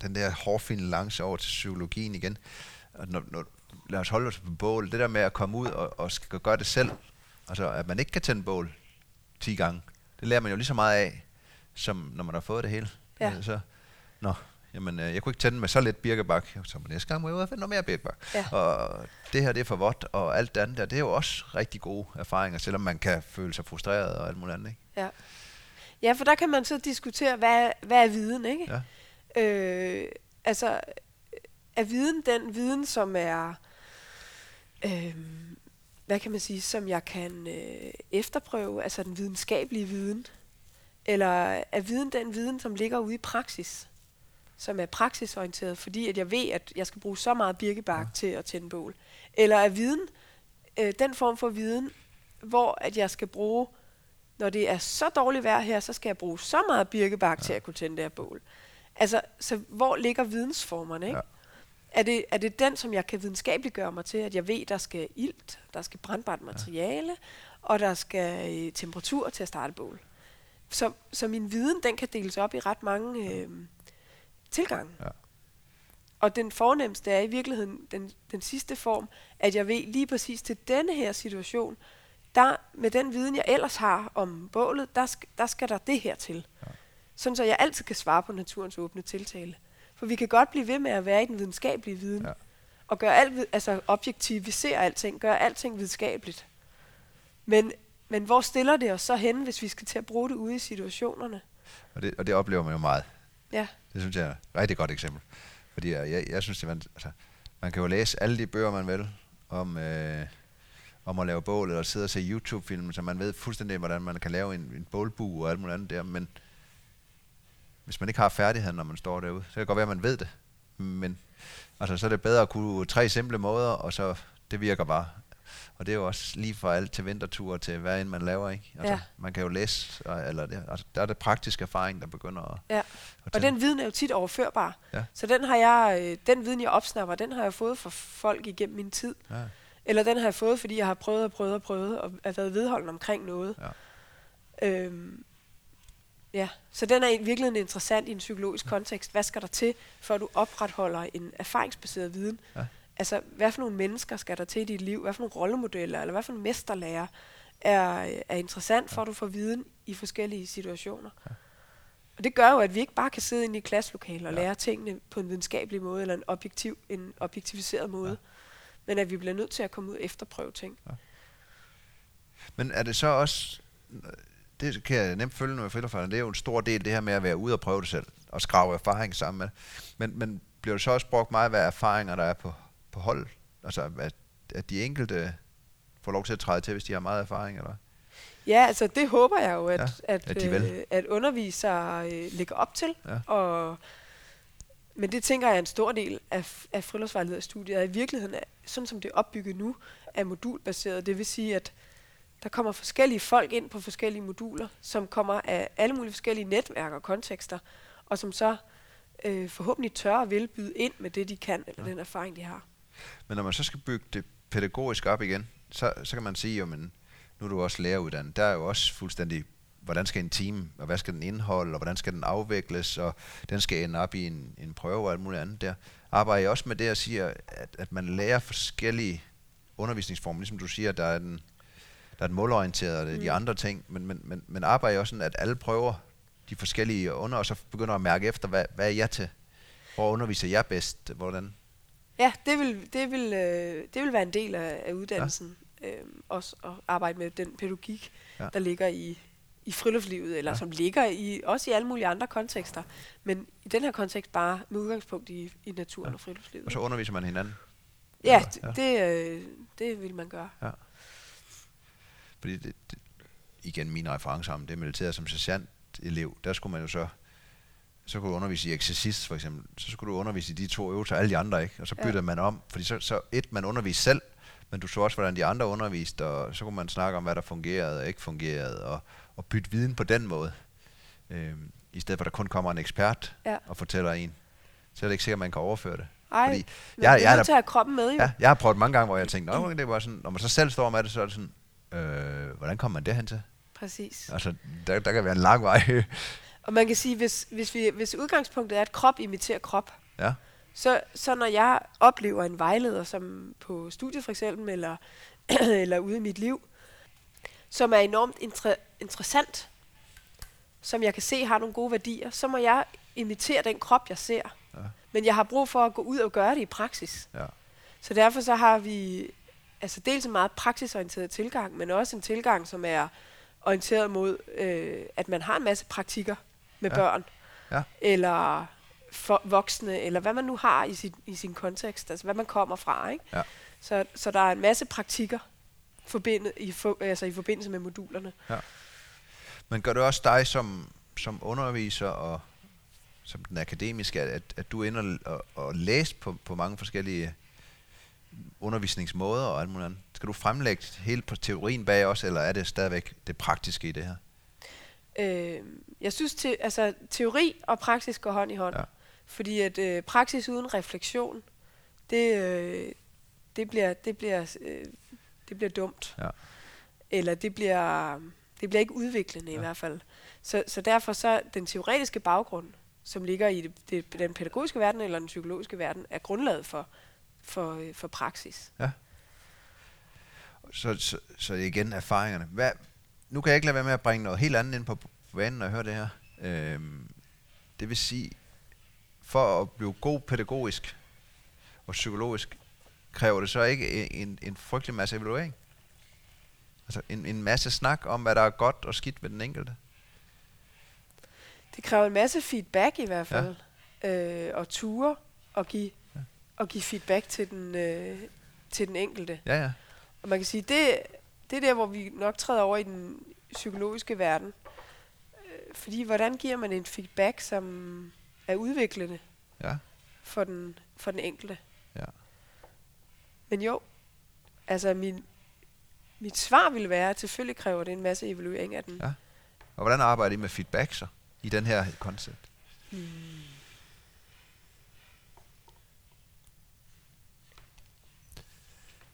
den der hårfine lance over til psykologien igen. Og når, når, lad os holde os på bål. Det der med at komme ud og, og skal gøre det selv. Altså, at man ikke kan tænde bål 10 gange. Det lærer man jo lige så meget af, som når man har fået det hele. Ja. Så, nå, jamen, øh, jeg kunne ikke tænde med så lidt birkebak. Så næste gang må jeg ud og finde noget mere birkebak. Ja. Og det her, det er for vådt, og alt det andet der, det er jo også rigtig gode erfaringer, selvom man kan føle sig frustreret og alt muligt andet. Ikke? Ja. ja, for der kan man så diskutere, hvad, hvad er viden, ikke? Ja. Øh, altså, er viden den viden, som er, øh, hvad kan man sige, som jeg kan øh, efterprøve, altså den videnskabelige viden? Eller er viden den viden, som ligger ude i praksis? Som er praksisorienteret, fordi at jeg ved, at jeg skal bruge så meget birkebark Ja. til at tænde bål. Eller er viden øh, den form for viden, hvor at jeg skal bruge, når det er så dårligt vejr her, så skal jeg bruge så meget birkebark ja. til at kunne tænde det her bål. Altså, så hvor ligger vidensformerne, ikke? Ja. Ja. Er, det, er det den, som jeg kan videnskabeligt gøre mig til, at jeg ved, der skal ilt, der skal brændbart materiale, ja. og der skal øh, temperatur til at starte bål. Så, så min viden, den kan deles op i ret mange øh, tilgange. Ja. Og den fornemmeste er i virkeligheden den, den sidste form, at jeg ved lige præcis til denne her situation, der med den viden, jeg ellers har om bålet, der, sk- der skal der det her til. Ja. Sådan så jeg altid kan svare på naturens åbne tiltale. For vi kan godt blive ved med at være i den videnskabelige viden. Ja. Og gøre alt, altså objektivisere alting, gøre alting videnskabeligt. Men, men hvor stiller det os så hen, hvis vi skal til at bruge det ude i situationerne? Og det, og det oplever man jo meget. Ja, Det synes jeg er et rigtig godt eksempel. Fordi jeg, jeg, jeg synes, det man, altså, man kan jo læse alle de bøger, man vil, om, øh, om at lave bål, eller sidde og se YouTube-film, så man ved fuldstændig, hvordan man kan lave en, en bålbue og alt muligt andet der. Men hvis man ikke har færdigheden, når man står derude, så kan det godt være, at man ved det. men altså, så er det bedre at kunne tre simple måder, og så det virker bare. Og det er jo også lige fra alt til vinterture til hvad end man laver, ikke? Altså, Ja. Man kan jo læse, og- eller det, altså, der er det praktisk erfaring, der begynder at, Ja. at Og den viden er jo tit overførbar. Ja. Så den har jeg, øh, den viden jeg opsnapper, den har jeg fået fra folk igennem min tid. Ja. Eller den har jeg fået, fordi jeg har prøvet og prøvet og prøvet, og er været vedholden omkring noget. Ja. Øhm, ja, så den er i virkeligheden interessant i en psykologisk kontekst. Hvad skal der til, for at du opretholder en erfaringsbaseret viden? Ja. Altså, hvad for nogle mennesker skal der til i dit liv? Hvad for nogle rollemodeller, eller hvad for en mesterlærer er, er interessant for, at du får viden i forskellige situationer? Ja. Og det gør jo, at vi ikke bare kan sidde inde i et klasselokale og Ja. lære tingene på en videnskabelig måde, eller en, objektiv, en objektiviseret måde. Ja. Men at vi bliver nødt til at komme ud og efterprøve ting. Men er det så også, det kan jeg nemt følge, når jeg følger det er jo en stor del det her med at være ude og prøve det selv, og skrave erfaring sammen med. Men, men bliver det så også brugt meget, hvad erfaringer der er på, på hold? Altså, at, at de enkelte får lov til at træde til, hvis de har meget erfaring, eller? Ja, altså det håber jeg jo, at, Ja, at, at øh, at undervisere øh, lægger op til. Ja. Og, men det tænker jeg er en stor del af, af friluftsvejlederstudiet, at i virkeligheden, er, sådan som det er opbygget nu, er modulbaseret. Det vil sige, at der kommer forskellige folk ind på forskellige moduler, som kommer af alle mulige forskellige netværk og kontekster, og som så øh, forhåbentlig tør og vil byde ind med det, de kan, eller Ja. den erfaring, de har. Men når man så skal bygge det pædagogisk op igen, så, så kan man sige, jo, men nu er du også læreruddannet, der er jo også fuldstændig, hvordan skal en team, og hvad skal den indeholde, og hvordan skal den afvikles, og den skal ende op i en, en prøve og alt muligt andet der. Arbejder I også med det at sige, at, at man lærer forskellige undervisningsformer, ligesom du siger, der er den, der er den målorienterede og de Mm. andre ting, men, men, men, men arbejder I også sådan, at alle prøver de forskellige under, og så begynder at mærke efter, hvad, hvad er jeg til? Hvor underviser jeg bedst? Hvordan? Ja, det vil, det vil, øh, det vil være en del af, af uddannelsen. Ja. Øhm, også at arbejde med den pædagogik, Ja. ja. der ligger i, i friluftslivet, eller Ja. ja. som ligger i, også i alle mulige andre kontekster. Men i den her kontekst bare med udgangspunkt i, i naturen Ja. ja. og friluftslivet. Og så underviser man hinanden? ja, Eller- det, det, øh, det vil man gøre. Fordi det, det, igen min reference om det militæret som sergeant elev, der skulle man jo så så kunne du undervise i eksercis for eksempel, så skulle du undervise i de to øvelser, alle de andre ikke, og så Ja. byttede man om, fordi så, så et, man underviste selv, men du så også, hvordan de andre underviste, og så kunne man snakke om, hvad der fungerede og ikke fungerede, og, og bytte viden på den måde, øhm, i stedet for, at der kun kommer en ekspert Ja. og fortæller en. Så er det ikke sikkert, at man kan overføre det. Ej, Fordi jeg- jeg, jeg have kroppen med jo. Ja, jeg har prøvet mange gange, hvor jeg tænkte, Nå, det var sådan, når man så selv står med det, så er det sådan, øh, hvordan kommer man derhen til? Præcis. Altså, der, der kan være en lang vej. Og man kan sige, hvis, hvis, vi, hvis udgangspunktet er, at krop imiterer krop, ja, Så, så når jeg oplever en vejleder, som på studiet for eksempel, eller, eller ude i mit liv, som er enormt inter- interessant, som jeg kan se har nogle gode værdier, så må jeg imitere den krop, jeg ser. Ja. Men jeg har brug for at gå ud og gøre det i praksis. ja, Så derfor så har vi altså dels en meget praksisorienteret tilgang, men også en tilgang, som er orienteret mod, øh, at man har en masse praktikker med Ja. børn, Ja. eller for voksne, eller hvad man nu har i sin, i sin kontekst, altså hvad man kommer fra. Ikke? Ja. Så, så der er en masse praktikker forbindet, i, for, altså i forbindelse med modulerne. Men gør det også dig som, som underviser og som den akademiske, at, at du er inde og, og, og læse på, på mange forskellige undervisningsmåder og alt muligt andet? Skal du fremlægge hele på teorien bag os, eller er det stadigvæk det praktiske i det her? Øh, jeg synes, te, altså, teori og praksis går hånd i hånd. Ja. Fordi at øh, praksis uden refleksion, det, øh, det bliver, det bliver, øh, det bliver dumt. Ja. Eller det bliver, det bliver ikke udviklende ja. i hvert fald. Så, så derfor så den teoretiske baggrund, som ligger i det, det, den pædagogiske verden eller den psykologiske verden, er grundlaget for, for, øh, for praksis. Så, så, så igen erfaringerne. Hvad, nu kan jeg ikke lade være med at bringe noget helt andet ind på banen, når jeg hører det her. Øhm, det vil sige, for at blive god pædagogisk og psykologisk, kræver det så ikke en, en frygtelig masse evaluering? Altså en, en masse snak om, hvad der er godt og skidt ved den enkelte? Det kræver en masse feedback i hvert fald. Ja. Øh, og ture og give, ja. og give feedback til den, øh, til den enkelte. Ja, ja. Og man kan sige, det, det er der, hvor vi nok træder over i den psykologiske verden. Øh, Fordi hvordan giver man en feedback, som er udviklende? Ja. for den, for den enkelte. Ja. Men jo, altså min, mit svar ville være, at selvfølgelig kræver det en masse evaluering af den. Ja. Og hvordan arbejder I med feedback så, i den her koncept? Hmm.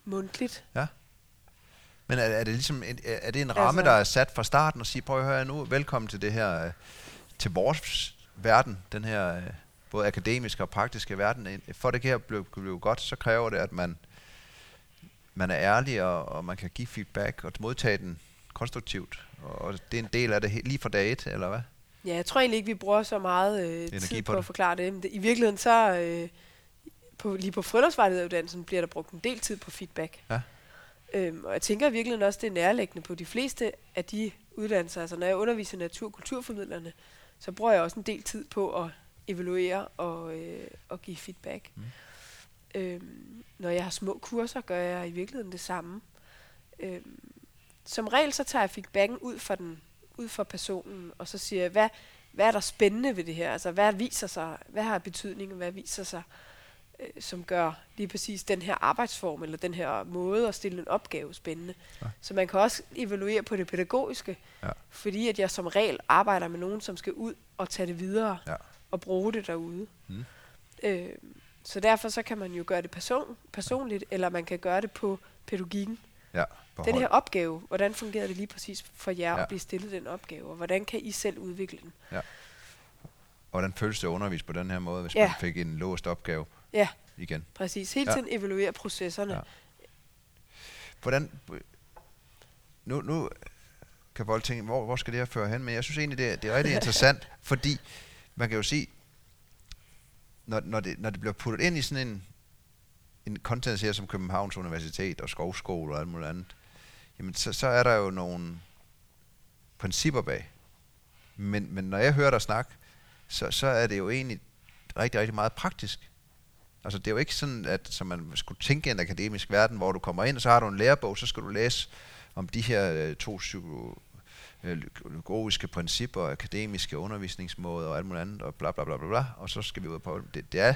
Mundtligt. Men er, er det ligesom en, er det en ramme, Altså- der er sat fra starten og sige, prøv at høre nu, velkommen til det her, øh, til vores verden, den her øh, både akademiske og praktiske verden. For det her blive, blive godt, så kræver det, at man, man er ærlig, og, og man kan give feedback og modtage den konstruktivt. Og det er en del af det lige fra dag et, eller hvad? Ja, jeg tror egentlig ikke, vi bruger så meget øh, Energi tid på på, det. at forklare det. Men det. I virkeligheden så, øh, på, lige på friluftsvejlederuddannelsen, bliver der brugt en del tid på feedback. Ja. Øhm, og jeg tænker i virkeligheden også, det er nærliggende på de fleste af de uddannelser. Altså når jeg underviser natur- og kulturformidlerne, så bruger jeg også en del tid på at evaluere og, øh, og give feedback. Mm. Øhm, når jeg har små kurser, gør jeg i virkeligheden det samme. Øhm, som regel så tager jeg feedbacken ud fra den ud fra personen, og så siger jeg, hvad, hvad er der spændende ved det her? Altså, hvad viser sig? Hvad har betydning, og hvad viser sig, øh, som gør lige præcis den her arbejdsform, eller den her måde at stille en opgave spændende? Ja. Ja. Så man kan også evaluere på det pædagogiske, Ja. fordi at jeg som regel arbejder med nogen, som skal ud og tage det videre, Ja. og bruge det derude. Mm. Øh, så derfor så kan man jo gøre det person, personligt, eller man kan gøre det på pædagogikken. Ja, på Den hold. her opgave, hvordan fungerer det lige præcis for jer Ja. at blive stillet den opgave, og hvordan kan I selv udvikle den? Hvordan føles det at undervise på den her måde, hvis Ja. man fik en låst opgave Ja, igen? præcis. Hele Ja. tiden evaluere processerne. Ja. Hvordan, nu, nu kan folk tænke, hvor, hvor skal det her føre hen? Men jeg synes egentlig, det er, det er rigtig interessant, fordi man kan jo sige, når, når, det, når det bliver puttet ind i sådan en, en content her som Københavns Universitet og Skovskole og alt muligt andet, jamen så, så er der jo nogle principper bag. Men, men når jeg hører dig snakke, så, så er det jo egentlig rigtig, rigtig meget praktisk. Altså det er jo ikke sådan, at som man skulle tænke i en akademisk verden, hvor du kommer ind, og så har du en lærebog, så skal du læse om de her øh, to psykologiske principper, akademiske undervisningsmåder og alt muligt andet, og bla bla bla bla, bla og så skal vi ud på det. Det, er,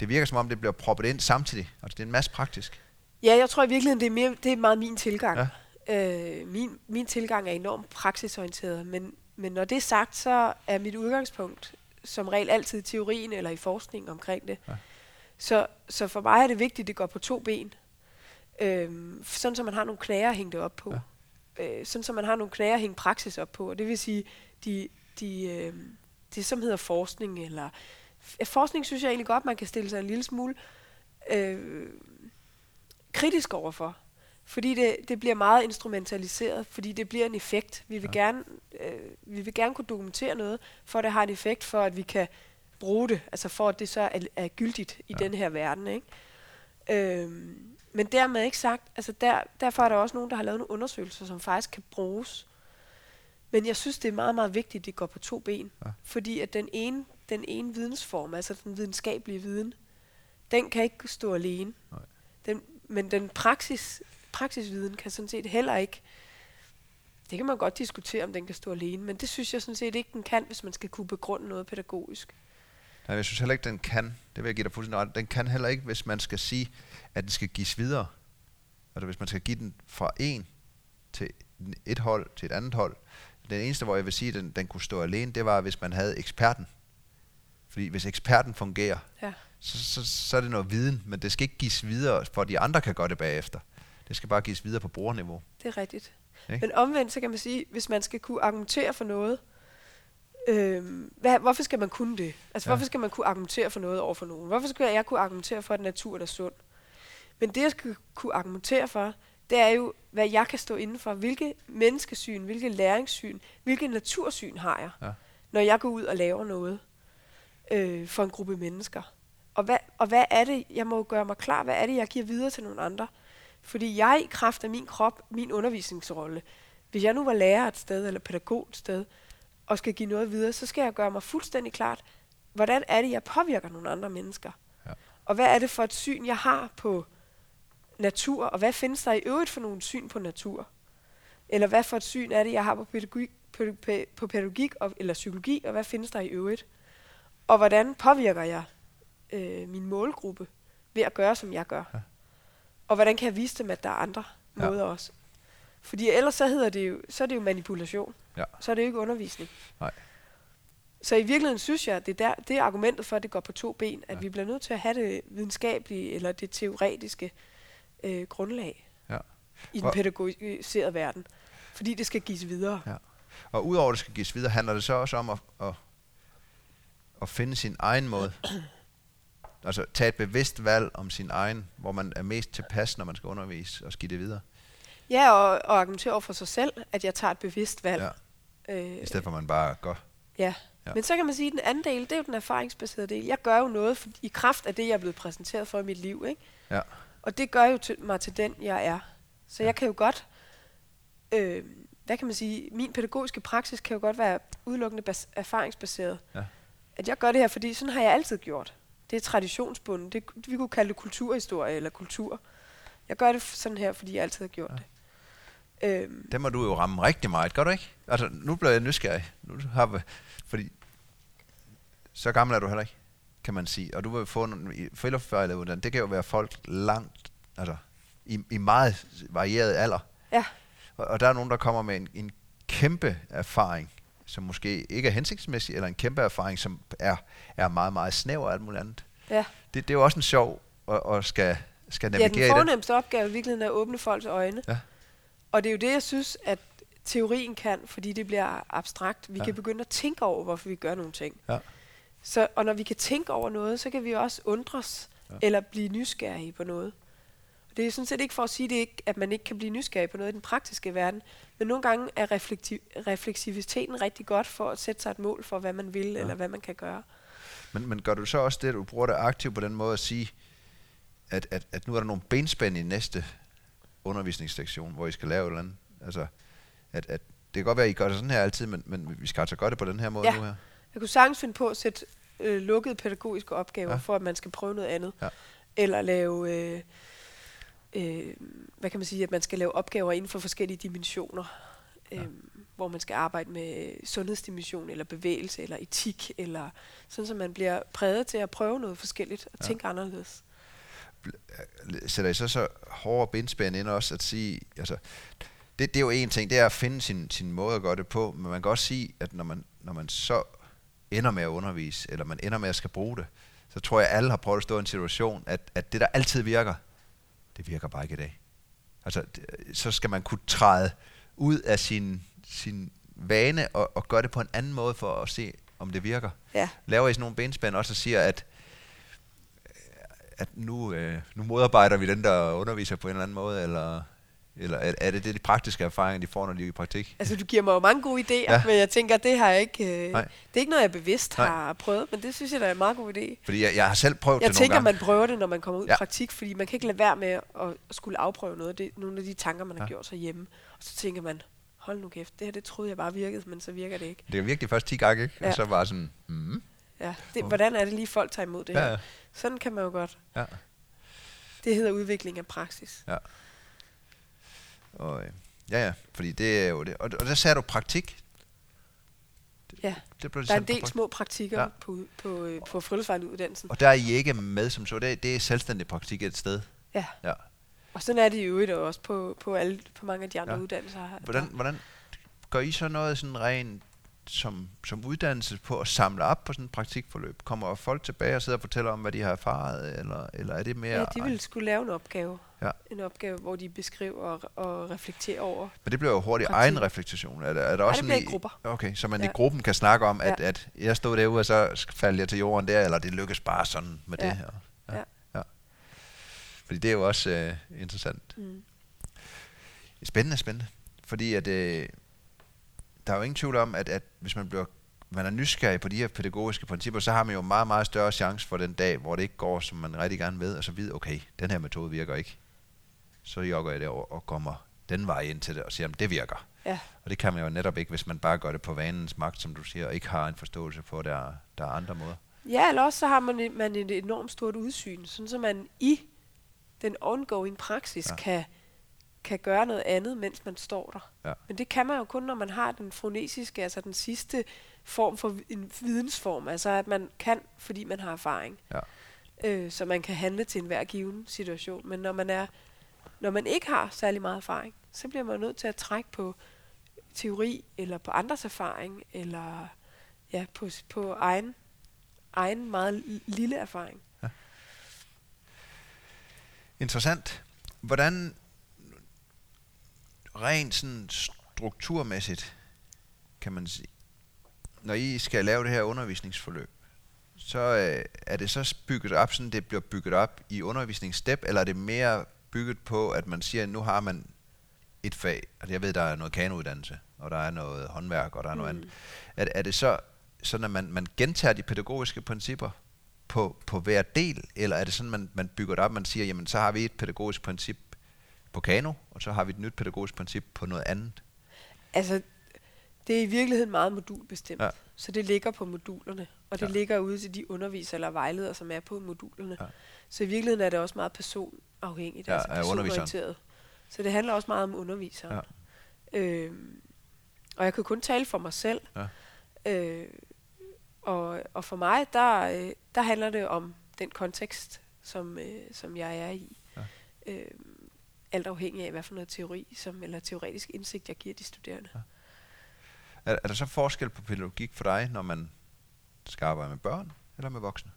det virker som om, det bliver proppet ind samtidig, og det er en masse praktisk. Ja, jeg tror i virkeligheden, det er, mere, det er meget min tilgang. Ja. Øh, min, min tilgang er enormt praksisorienteret, men, men når det er sagt, så er mit udgangspunkt som regel altid i teorien eller i forskning omkring det. Ja. Så, så for mig er det vigtigt, at det går på to ben. Øhm, sådan, så man har nogle knager at hænge det op på. Ja. Øh, sådan, så man har nogle knager at hænge praksis op på. Og det vil sige, de, de, øh, det som hedder forskning, eller forskning synes jeg egentlig godt, man kan stille sig en lille smule øh, kritisk overfor. Fordi det, det bliver meget instrumentaliseret, fordi det bliver en effekt. Vi vil, ja. gerne, øh, vi vil gerne kunne dokumentere noget, for at det har en effekt, for at vi kan bruge det, altså for at det så er, er gyldigt i Ja. den her verden. Ikke? Øhm, men dermed ikke sagt, altså der, derfor er der også nogen, der har lavet nogle undersøgelser, som faktisk kan bruges. Men jeg synes, det er meget, meget vigtigt, at det går på to ben. Ja. Fordi at den ene, den ene vidensform, altså den videnskabelige viden, den kan ikke stå alene. Nej. Den, men den praksis, praksisviden kan sådan set heller ikke, det kan man godt diskutere, om den kan stå alene, men det synes jeg sådan set ikke, den kan, hvis man skal kunne begrunde noget pædagogisk. Nej, jeg synes heller ikke, den kan, det vil jeg give dig fuldstændig ret, den kan heller ikke, hvis man skal sige, at den skal gives videre. Altså hvis man skal give den fra en til et hold til et andet hold. Den eneste, hvor jeg vil sige, at den, den kunne stå alene, det var, hvis man havde eksperten. Fordi hvis eksperten fungerer, Ja. så, så, så er det noget viden, men det skal ikke gives videre, for de andre kan gøre det bagefter. Det skal bare gives videre på brugerniveau. Det er rigtigt. Ikke? Men omvendt, så kan man sige, hvis man skal kunne argumentere for noget, øhm, hvad, hvorfor skal man kunne det? Altså, ja. hvorfor skal man kunne argumentere for noget over for nogen? Hvorfor skal jeg kunne argumentere for, at naturen er sund? Men det, jeg skal kunne argumentere for, det er jo, hvad jeg kan stå inden for. Hvilke menneskesyn, hvilke læringssyn, hvilke natursyn har jeg, Ja. når jeg går ud og laver noget øh, for en gruppe mennesker? Og hvad, og hvad er det, jeg må gøre mig klar, hvad er det, jeg giver videre til nogle andre? Fordi jeg i kraft af min krop, min undervisningsrolle, hvis jeg nu var lærer et sted, eller pædagog et sted, og skal give noget videre, så skal jeg gøre mig fuldstændig klart, hvordan er det, jeg påvirker nogle andre mennesker? Ja. Og hvad er det for et syn, jeg har på natur, og hvad findes der i øvrigt for nogle syn på natur? Eller hvad for et syn er det, jeg har på pædagogik, pæ- pæ- på pædagogik og, eller psykologi, og hvad findes der i øvrigt? Og hvordan påvirker jeg øh, min målgruppe ved at gøre, som jeg gør? Ja. Og hvordan kan jeg vise dem, at der er andre Ja. måder også? Fordi ellers så, hedder det jo, så er det jo manipulation. Ja. Så er det jo ikke undervisning. Nej. Så i virkeligheden synes jeg, at det, der, det er argumentet for, at det går på to ben, at Ja. vi bliver nødt til at have det videnskabelige eller det teoretiske øh, grundlag Ja. i den Hvor- pædagogiserede verden. Fordi det skal gives videre. Ja. Og udover at det skal gives videre, handler det så også om at, at, at finde sin egen måde. Altså tage et bevidst valg om sin egen, hvor man er mest tilpas, når man skal undervise og give det videre. Ja, og, og argumentere over for sig selv, at jeg tager et bevidst valg. Ja. Øh, I stedet for at man bare går. Ja. Ja. ja. Men så kan man sige, at den anden del, det er jo den erfaringsbaserede del. Jeg gør jo noget for, i kraft af det, jeg er blevet præsenteret for i mit liv. Ikke? Ja. Og det gør jo til, mig til den, jeg er. Så Ja. jeg kan jo godt, øh, hvad kan man sige, min pædagogiske praksis kan jo godt være udelukkende bas- erfaringsbaseret. Ja. At jeg gør det her, fordi sådan har jeg altid gjort. Det er traditionsbunden. Det, vi kunne kalde det kulturhistorie eller kultur. Jeg gør det sådan her, fordi jeg altid har gjort Ja. det. Øhm, Det må du jo ramme rigtig meget, gør du ikke? Altså, nu bliver jeg nysgerrig. Nu har vi, fordi så gammel er du heller ikke, kan man sige. Og du vil få en friluftsvejlederuddannelse. Det kan jo være folk langt, altså i, i meget varieret alder. ja, Og, og der er nogen, der kommer med en, en kæmpe erfaring, som måske ikke er hensigtsmæssig, eller en kæmpe erfaring, som er, er meget, meget snæver og alt muligt andet. ja. Det, det er jo også en sjov at, at skal, skal Ja, navigere den i det. fornemmeste opgave i virkeligheden er at åbne folks øjne. Ja. Og det er jo det, jeg synes, at teorien kan, fordi det bliver abstrakt. Vi Ja. ja. kan begynde at tænke over, hvorfor vi gør nogle ting. Ja. Så, og når vi kan tænke over noget, så kan vi også undres Ja. ja. eller blive nysgerrige på noget. Det er sådan set ikke for at sige, det ikke, at man ikke kan blive nysgerrig på noget i den praktiske verden, men nogle gange er reflektiv, refleksiviteten rigtig godt for at sætte sig et mål for, hvad man vil, Ja. eller hvad man kan gøre. Men, men gør du så også det, at du bruger det aktivt på den måde at sige, at, at, at nu er der nogle benspænd i næste undervisningssektion, hvor I skal lave et eller andet? Altså, at, at det kan godt være, at I gør det sådan her altid, men, men vi skal altså gøre det på den her måde Ja. nu her. Jeg kunne sagtens finde på at sætte øh, lukkede pædagogiske opgaver, ja. for at man skal prøve noget andet. Ja. Eller lave, øh, øh, hvad kan man sige, at man skal lave opgaver inden for forskellige dimensioner. Ja. Øh, hvor man skal arbejde med sundhedsdimension, eller bevægelse, eller etik, eller sådan, så man bliver præget til at prøve noget forskelligt og Ja. tænke anderledes. Sætter I så så hårde benspænd ind også at sige, altså, det, det er jo en ting, det er at finde sin, sin måde at gøre det på, men man kan også sige, at når man, når man så ender med at undervise, eller man ender med at skal bruge det, så tror jeg, at alle har prøvet at stå i en situation, at, at det, der altid virker, det virker bare ikke i dag. Altså, så skal man kunne træde ud af sin, sin vane og, og gøre det på en anden måde for at se, om det virker. Ja. Laver I sådan nogle benspænd også og siger, at at nu, øh, nu modarbejder vi den, der underviser på en eller anden måde, eller, eller er, er det det de praktiske erfaringer, de får, når de er i praktik? Altså, du giver mig jo mange gode idéer, Ja. ja. men jeg tænker, det har jeg ikke... Øh, Nej. det er ikke noget, jeg bevidst Nej. har prøvet, men det synes jeg, der er en meget god idé. Fordi jeg, jeg har selv prøvet Jeg det tænker, nogle gange. man prøver det, når man kommer ud Ja. i praktik, fordi man kan ikke lade være med at, at skulle afprøve noget. Det er nogle af de tanker, man har Ja. gjort sig hjemme. Og så tænker man, hold nu kæft, det her det troede jeg bare virkede, men så virker det ikke. Det er virkelig først 10 gange, ikke? Ja. Ja. Og så var sådan, mm, Ja, det, hvordan er det lige, folk tager imod det ja, her? ja, Sådan kan man jo godt. ja. Det hedder udvikling af praksis. Og, øh, ja, ja, fordi det er jo det. Og, og der sagde du praktik. Ja, Det blev der er en del små praktikker Ja. på, på, øh, på friluftsvejleuddannelsen. Og der er I ikke med som så. Det, det er selvstændig praktik et sted. Ja. Ja. Og sådan er det i øvrigt også på, på, alle, på mange af de andre Ja. uddannelser. Hvordan, hvordan gør I så noget sådan rent som, som uddannelse på at samle op på sådan et praktikforløb? Kommer folk tilbage og sidder og fortæller om, hvad de har erfaret, eller, eller er det mere... Ja, de vil skulle lave en opgave. Ja. En opgave, hvor de beskriver og, og reflekterer over. Men det bliver jo hurtigt Praktik. egen refleksion. Er der, er der også det bliver i grupper. Okay, så man ja. Ja. i gruppen kan snakke om, at, Ja. at jeg stod derude, og så faldt jeg til jorden der, eller det lykkes bare sådan med Ja. det her. Ja. ja. Fordi det er jo også øh, interessant. Mm. Spændende, spændende. Fordi at, øh, der er jo ingen tvivl om, at, at hvis man bliver man er nysgerrig på de her pædagogiske principper, så har man jo meget, meget større chance for den dag, hvor det ikke går, som man rigtig gerne ved, og så ved, okay, den her metode virker ikke. Så jogger jeg derover og kommer den vej ind til det, og siger, om det virker. Ja. Og det kan man jo netop ikke, hvis man bare gør det på vanens magt, som du siger, og ikke har en forståelse for, at der, der er andre måder. Ja, eller også så har man, et- man et enormt stort udsyn, sådan så man i den ongoing praksis ja. kan, kan gøre noget andet, mens man står der. Ja. Men det kan man jo kun, når man har den fonesiske, altså den sidste form for en vidensform, altså at man kan, fordi man har erfaring. Ja. øh, så man kan handle til enhver given situation. Men når man, er, når man ikke har særlig meget erfaring, så bliver man nødt til at trække på teori, eller på andres erfaring, eller ja, på, på egen, egen meget lille erfaring. Ja. Interessant. Hvordan rent sådan strukturmæssigt, kan man sige, når I skal lave det her undervisningsforløb, så øh, er det så bygget op, sådan det bliver bygget op i undervisningsstep, eller er det mere bygget på, at man siger, at nu har man et fag, altså jeg ved, der er noget kanouddannelse, og der er noget håndværk, og der er mm. noget andet. Er, er det så sådan, at man, man gentager de pædagogiske principper på, på hver del, eller er det sådan, man, man bygger det op, man siger, jamen så har vi et pædagogisk princip på kano, og så har vi et nyt pædagogisk princip på noget andet? Altså, det er i virkeligheden meget modulbestemt. Ja. Så det ligger på modulerne, og det ja. ligger ude til de undervisere eller vejledere, som er på modulerne. Ja. Så i virkeligheden er det også meget personafhængigt, ja, altså personorienteret. Så det handler også meget om underviseren. Ja. Øhm, og jeg kan kun tale for mig selv. Ja. Øh, og, og for mig, der, øh, der handler det om den kontekst, som, øh, som jeg er i. Ja. Øh, alt afhængig af, hvad for noget teori, som, eller teoretisk indsigt, jeg giver de studerende. Ja. Er, er der så forskel på pædagogik for dig, når man skal arbejde med børn eller med voksne?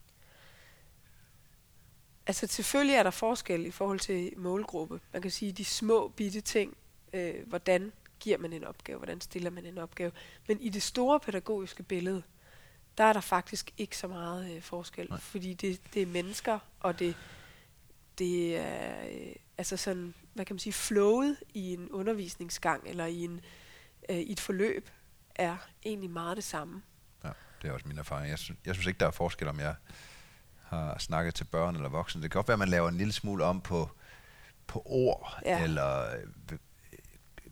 Altså selvfølgelig er der forskel i forhold til målgruppe. Man kan sige, de små bitte ting, øh, hvordan giver man en opgave, hvordan stiller man en opgave. Men i det store pædagogiske billede, der er der faktisk ikke så meget øh, forskel, Nej. fordi det, det er mennesker, og det, det er øh, altså sådan, hvad kan man sige, flowet i en undervisningsgang, eller i, en, øh, i et forløb, er egentlig meget det samme. Ja, det er også min erfaring. Jeg synes, jeg synes ikke, der er forskel, om jeg har snakket til børn eller voksne. Det kan godt være, at man laver en lille smule om på, på ord, ja. eller øh,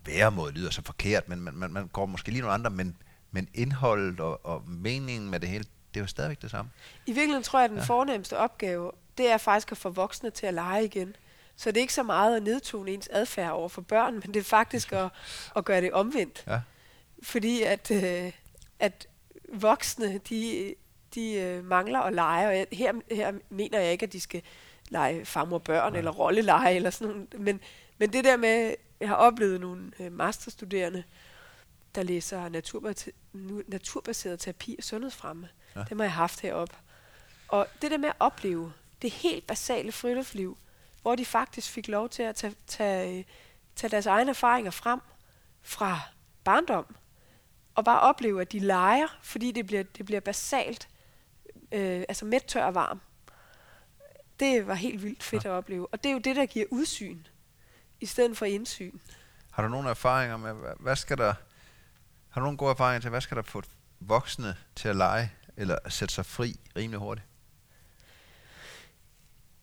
væremåde lyder så forkert, men man, man, man går måske lige nogle andre, men, men indholdet og, og meningen med det hele, det er jo stadigvæk det samme. I virkeligheden tror jeg, at den ja. fornemmeste opgave, det er faktisk at få voksne til at lege igen. Så det er ikke så meget at nedtone ens adfærd over for børn, men det er faktisk at, at gøre det omvendt. Ja. Fordi at, øh, at voksne, de, de øh, mangler at lege, og jeg, her, her mener jeg ikke, at de skal lege farmor børn ja. eller rolleleje eller sådan noget, men, men det der med, jeg har oplevet nogle øh, masterstuderende, der læser naturbaseret, naturbaseret terapi og sundhedsfremme. Ja. Dem har jeg haft heroppe. Og det der med at opleve det helt basale friluftsliv, hvor de faktisk fik lov til at tage, tage, tage deres egne erfaringer frem fra barndom, og bare opleve, at de leger, fordi det bliver, det bliver basalt, øh, altså mæt, tør og varm. Det var helt vildt fedt ja. at opleve. Og det er jo det, der giver udsyn, i stedet for indsyn. Har du nogle erfaringer med, hvad skal der, har du nogle gode erfaringer til, hvad skal der få voksne til at lege, eller at sætte sig fri rimelig hurtigt?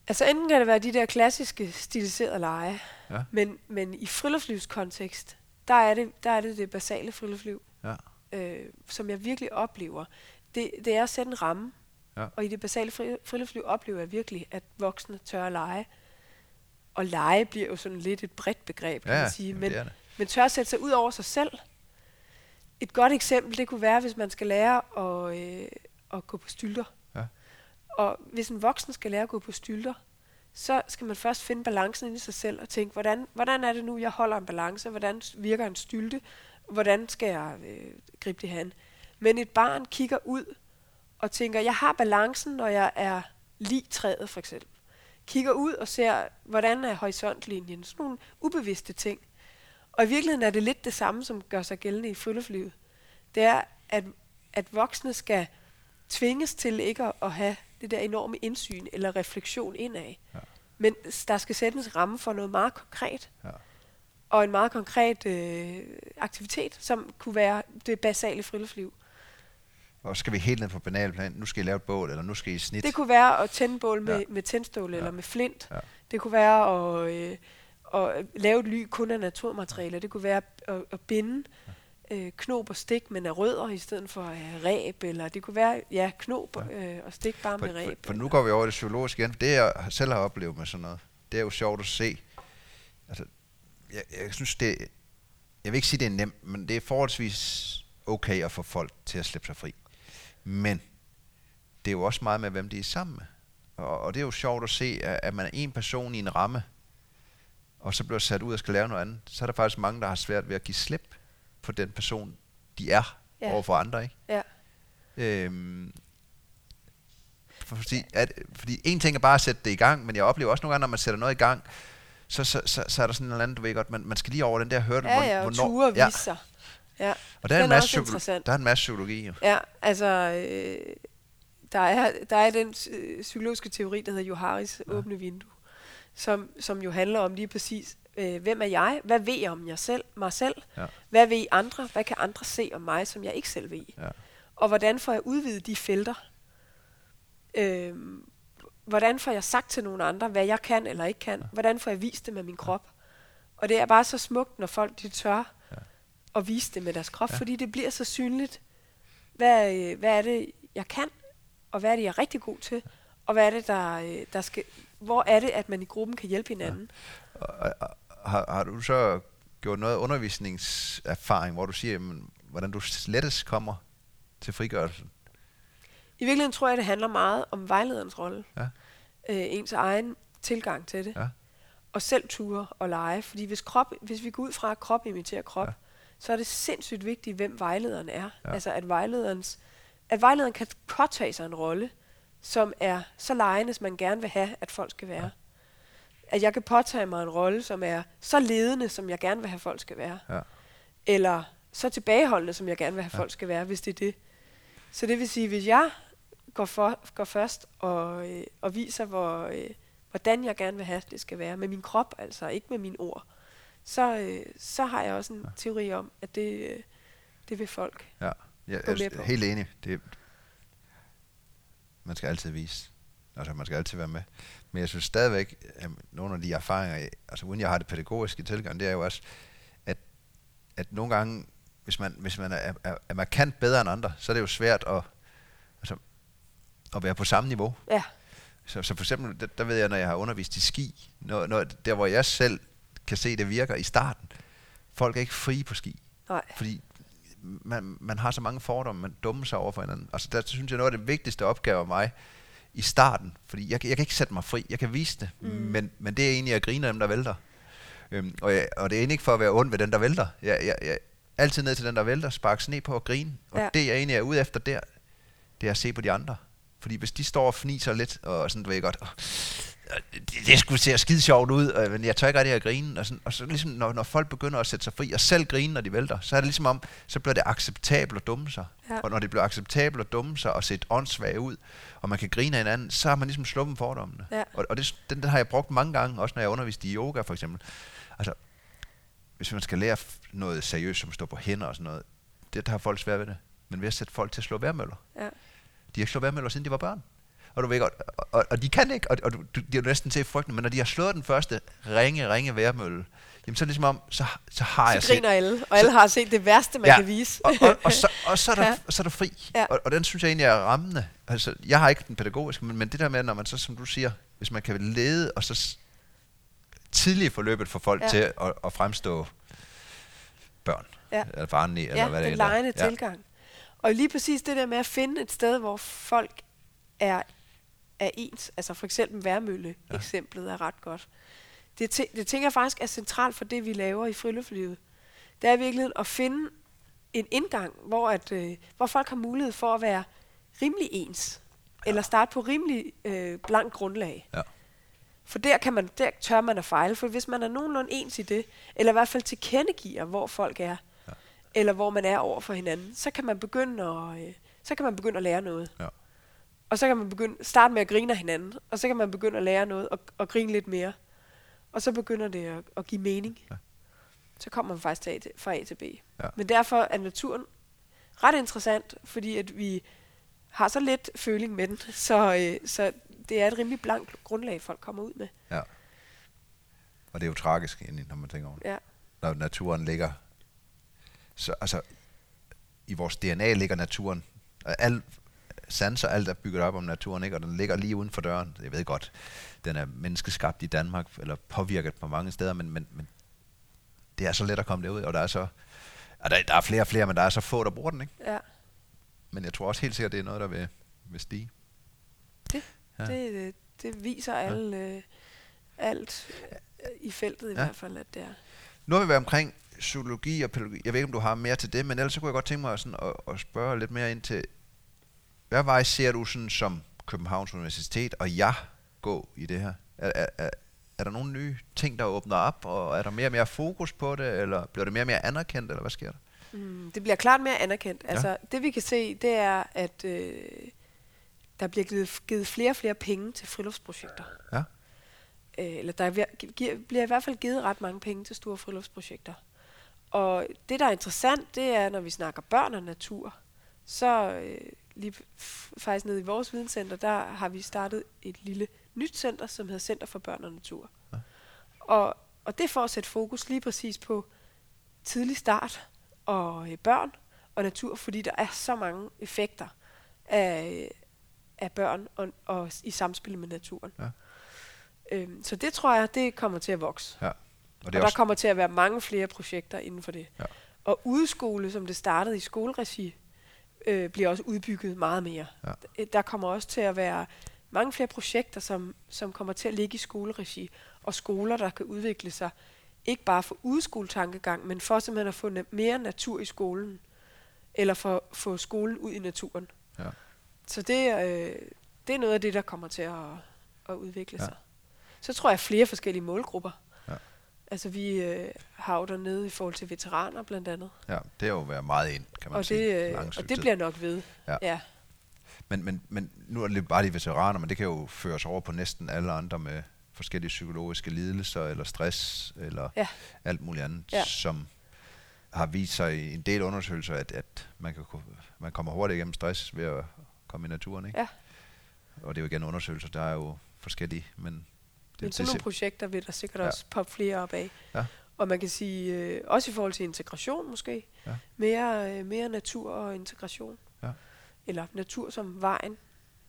Altså enten kan det være de der klassiske stiliserede lege, ja. men, men i friluftslivskontekst, der er det der er det, det basale friluftsliv, ja. øh, som jeg virkelig oplever. Det, det er at sætte en ramme, ja. og i det basale fri, friluftsliv oplever jeg virkelig, at voksne tør at lege. Og lege bliver jo sådan lidt et bredt begreb, kan ja, man sige, men, det men tør at sætte sig ud over sig selv. Et godt eksempel, det kunne være, hvis man skal lære at, øh, at gå på stylter. Og hvis en voksen skal lære at gå på stylter, så skal man først finde balancen i sig selv og tænke, hvordan, hvordan er det nu, jeg holder en balance? Hvordan virker en stylte? Hvordan skal jeg øh, gribe det hen? Men et barn kigger ud og tænker, jeg har balancen, når jeg er lige træet for eksempel. Kigger ud og ser, hvordan er horisontlinjen? Sådan nogle ubevidste ting. Og i virkeligheden er det lidt det samme, som gør sig gældende i friluftslivet. Det er, at, at voksne skal tvinges til ikke at, at have det der enorme indsyn eller refleksion indad. Ja. Men der skal sættes ramme for noget meget konkret. Ja. Og en meget konkret øh, aktivitet, som kunne være det basale friluftsliv. Og skal vi helt ned på banalplan? Nu skal I lave et bål, eller nu skal I snit? Det kunne være at tænde bål med, ja. med tændstål ja. eller med flint. Ja. Det kunne være at, øh, at lave et ly kun af naturmaterialer. Det kunne være at, at binde øh, knob og stik, men af rødder i stedet for øh, ræb, eller det kunne være, ja, knob ja. Øh, og stik bare for, med ræb. For, for nu går vi over det psykologiske igen. Det jeg selv har oplevet med sådan noget, det er jo sjovt at se. Altså, jeg, jeg synes det, jeg vil ikke sige det er nemt, men det er forholdsvis okay at få folk til at slippe sig fri. Men det er jo også meget med, hvem de er sammen med. Og, og det er jo sjovt at se, at, at man er en person i en ramme, og så bliver sat ud og skal lave noget andet, så er der faktisk mange, der har svært ved at give slip på den person, de er Ja. over for andre, ikke? Ja. Øhm, for- fordi, at, fordi en ting er bare at sætte det i gang, men jeg oplever også nogle gange, når man sætter noget i gang, så, så, så, så er der sådan en eller anden, du ved godt, man, man skal lige over den der hørte, Ja, ja, og ture ja, sig. Ja. og der er, en masse også psykolo- interessant. der er en masse psykologi. Jo. Ja, altså, øh, der, er, der er den øh, psykologiske teori, der hedder Joharis ja. åbne vindue, som, som jo handler om lige præcis, øh, hvem er jeg? Hvad ved jeg om jeg selv, mig selv? Ja. Hvad ved andre? Hvad kan andre se om mig, som jeg ikke selv ved? Ja. Og hvordan får jeg udvidet de felter? Øh, hvordan får jeg sagt til nogle andre, hvad jeg kan eller ikke kan? Hvordan får jeg vist det med min krop? Og det er bare så smukt, når folk de tør Ja. at vise det med deres krop, Ja. fordi det bliver så synligt. Hvad, øh, hvad er det, jeg kan? Og hvad er det, jeg er rigtig god til? Og hvad er det, der, øh, der skal... Hvor er det, at man i gruppen kan hjælpe hinanden? Og, og, har, har du så gjort noget undervisningserfaring, hvor du siger, jamen, hvordan du lettest kommer til frigørelsen? I virkeligheden tror jeg, det handler meget om vejlederens rolle. Ja. Øh, ens egen tilgang til det. Ja. Og selv ture og lege. Fordi hvis, krop, hvis vi går ud fra, at krop imiterer krop, Ja. så er det sindssygt vigtigt, hvem vejlederen er. Ja. Altså at vejlederens at vejlederen kan påtage sig en rolle, som er så lejende, som man gerne vil have, at folk skal være. Ja. At jeg kan påtage mig en rolle, som er så ledende, som jeg gerne vil have, folk skal være. Ja. Eller så tilbageholdende, som jeg gerne vil have, Ja. folk skal være, hvis det er det. Så det vil sige, hvis jeg går, for, går først og, øh, og viser, hvor, øh, hvordan jeg gerne vil have, det skal være, med min krop, altså ikke med mine ord, så, øh, så har jeg også en Ja. teori om, at det, øh, det vil folk. Ja, jeg Gå med er på. helt enig. Det, man skal altid vise. Altså, man skal altid være med. Men jeg synes stadigvæk, at nogle af de erfaringer, altså uden jeg har det pædagogiske tilgang, det er jo også, at, at nogle gange, hvis man, hvis man er, er, er markant bedre end andre, så er det jo svært at, altså, at være på samme niveau. Ja, Så, så for eksempel, der, der ved jeg, når jeg har undervist i ski, når, når, der hvor jeg selv kan se, det virker i starten, folk er ikke frie på ski. nej, Fordi man, man har så mange fordomme, man dummer sig over for hinanden. Altså der synes jeg, noget af det vigtigste opgave af mig i starten, fordi jeg, kan- jeg kan ikke sætte mig fri, jeg kan vise det, mm. men, men det er egentlig at grine af dem, der vælter. Øhm, og, jeg, og det er egentlig ikke for at være ond ved den, der vælter. Jeg, jeg, jeg altid ned til den, der vælter, sparke sne på og grine. Og Ja. det, jeg egentlig er ude efter der, det er at se på de andre. Fordi hvis de står og fniser lidt, og sådan, du ved godt, "Åh, det, det skulle se skide sjovt ud, øh, men jeg tør ikke rigtig at grine. Og, sådan, og så ligesom, når, når folk begynder at sætte sig fri, og selv grine, når de vælter, så er det ligesom om, så bliver det acceptabelt at dumme sig. Ja. Og når det bliver acceptabelt at dumme sig og se åndssvagt ud, og man kan grine af hinanden, så har man ligesom sluppet fordommene. Ja. Og, og det, den, den har jeg brugt mange gange, også når jeg undervist i yoga for eksempel. Altså, hvis man skal lære noget seriøst, som står på hænder og sådan noget, det der har folk svært ved det. Men ved at sætte folk til at slå værmøller. ja, De har ikke slået værmøller, siden de var børn. Og du ved godt, og, og, og de kan ikke, og, og du, de er næsten til frygten, men når de har slået den første ringe, ringe værmølle, jamen så er det ligesom om, så, så har jeg så set, griner alle, og alle har set det værste, man Ja, kan vise. og, og, og, så, og så, er der, Ja. ja. så er der fri. Ja. Og, og den synes jeg egentlig er rammende. Altså, jeg har ikke den pædagogiske, men, men det der med, når man så, som du siger, hvis man kan lede, og så tidligt forløbet for folk Ja. ja. til at, at fremstå børn, Ja. eller barnlige, eller ja, hvad det den ellers er. lejende ja. tilgang. Og lige præcis det der med at finde et sted, hvor folk er, er ens, altså for eksempel Værmølle-eksemplet er ret godt. Det, tæ- det tænker jeg faktisk er centralt for det, vi laver i friluftslivet. Det er i virkeligheden at finde en indgang, hvor, at, øh, hvor folk har mulighed for at være rimelig ens, ja. eller starte på rimelig øh, blank grundlag. Ja. For der, kan man, der tør man at fejle, for hvis man er nogenlunde ens i det, eller i hvert fald tilkendegiver, hvor folk er, ja. eller hvor man er over for hinanden, så kan man begynde at, øh, så kan man begynde at lære noget. Ja. Og så kan man begynde, starte med at grine af hinanden, og så kan man begynde at lære noget og, og grine lidt mere. Og så begynder det at, at give mening. Ja. Så kommer man faktisk til A til, fra A til B. Ja. Men derfor er naturen ret interessant, fordi at vi har så lidt føling med den, så, øh, så det er et rimelig blankt grundlag, folk kommer ud med. ja. Og det er jo tragisk, egentlig, når man tænker over det. Ja. Når naturen ligger... Så, altså, i vores DNA ligger naturen. Al sanser, alt er bygget op om naturen, ikke? og den ligger lige uden for døren. Jeg ved godt, den er menneskeskabt i Danmark, eller påvirket på mange steder, men, men, men det er så let at komme derud, og der er så... Og der, der er flere og flere, men der er så få, der bruger den, ikke? Ja, Men jeg tror også helt sikkert, det er noget, der vil, vil stige. det, Ja. ja. det, det viser alle, øh, alt øh, i feltet i Ja. hvert fald, at det er. Nu har vi været omkring psykologi og pædagogik. Jeg ved ikke, om du har mere til det, men ellers så kunne jeg godt tænke mig sådan at, at spørge lidt mere ind til, hvad vej ser du sådan som Københavns Universitet og jeg gå i det her? Er, er, er, er der nogle nye ting, der åbner op, og er der mere og mere fokus på det, eller bliver det mere og mere anerkendt, eller hvad sker der? Mm, det bliver klart mere anerkendt. Ja. Altså, det vi kan se, det er, at øh, der bliver givet, givet flere og flere penge til friluftsprojekter. Ja. Øh, eller der er, gi- bliver i hvert fald givet ret mange penge til store friluftsprojekter. Og det, der er interessant, det er, når vi snakker børn og natur, så øh, lige faktisk nede i vores videnscenter, der har vi startet et lille nyt center, som hedder Center for Børn og Natur. Ja. Og, og det er for at sætte fokus lige præcis på tidlig start og øh, børn og natur, fordi der er så mange effekter af, af børn og, og i samspil med naturen. Ja. Øhm, så det tror jeg, det kommer til at vokse. Ja. Og Og det er der også, kommer til at være mange flere projekter inden for det. Ja. Og udskole, som det startede i skoleregi, øh, bliver også udbygget meget mere. Ja. Der kommer også til at være mange flere projekter, som, som kommer til at ligge i skoleregi, og skoler, der kan udvikle sig, ikke bare for udskoletankegang, men for simpelthen at få na- mere natur i skolen, eller for få skolen ud i naturen. Ja. Så det, øh, det er noget af det, der kommer til at, at udvikle Ja. sig. Så tror jeg flere forskellige målgrupper. Altså vi øh, har jo dernede i forhold til veteraner blandt andet. ja, det er jo været meget ind, kan man Og sige. det, øh, og det tid. bliver nok ved. Ja. ja. Men, men, men nu er det bare de veteraner, men det kan jo føres over på næsten alle andre med forskellige psykologiske lidelser, eller stress, eller Ja. alt muligt andet, Ja. som har vist sig i en del undersøgelser, at, at man, kan, man kommer hurtigt igennem stress ved at komme i naturen. Ikke? Ja. Og det er jo igen undersøgelser, der er jo forskellige, men Men sådan nogle projekter vil der sikkert Ja. også poppe flere op af. Ja. Og man kan sige, øh, også i forhold til integration måske, Ja. mere, øh, mere natur og integration. Ja. Eller natur som vejen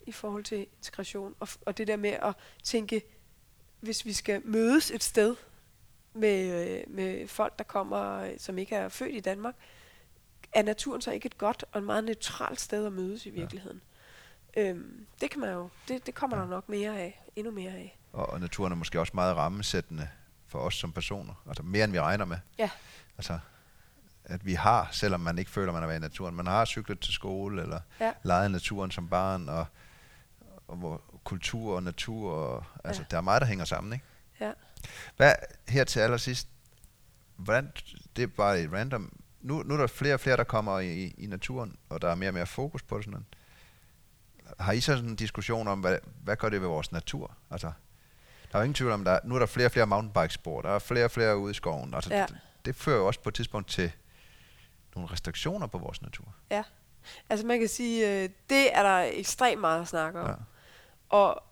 i forhold til integration. Og, og det der med at tænke, hvis vi skal mødes et sted med, øh, med folk, der kommer, øh, som ikke er født i Danmark, er naturen så ikke et godt og et meget neutralt sted at mødes i virkeligheden. Øhm, det kan man jo, det, det kommer Ja. der nok mere af, endnu mere af. Og, og naturen er måske også meget rammesættende for os som personer, altså mere end vi regner med. Ja. Altså, at vi har, selvom man ikke føler, man er været i naturen, man har cyklet til skole, eller Ja. leget i naturen som barn, og, og hvor kultur og natur, og, altså Ja. der er meget, der hænger sammen, ikke? Ja. Hvad, her til allersidst, hvordan, det er bare et random, nu, nu er der flere og flere, der kommer i, i, naturen, og der er mere og mere fokus på det sådan noget. Har I så sådan en diskussion om, hvad, hvad gør det ved vores natur? Altså, der er jo ingen tvivl om, der er, nu er der flere og flere mountainbikespor, der er flere og flere ude i skoven. Altså, Ja. det, det fører jo også på et tidspunkt til nogle restriktioner på vores natur. Ja. Altså man kan sige, øh, det er der ekstremt meget at snakke om. Ja. Og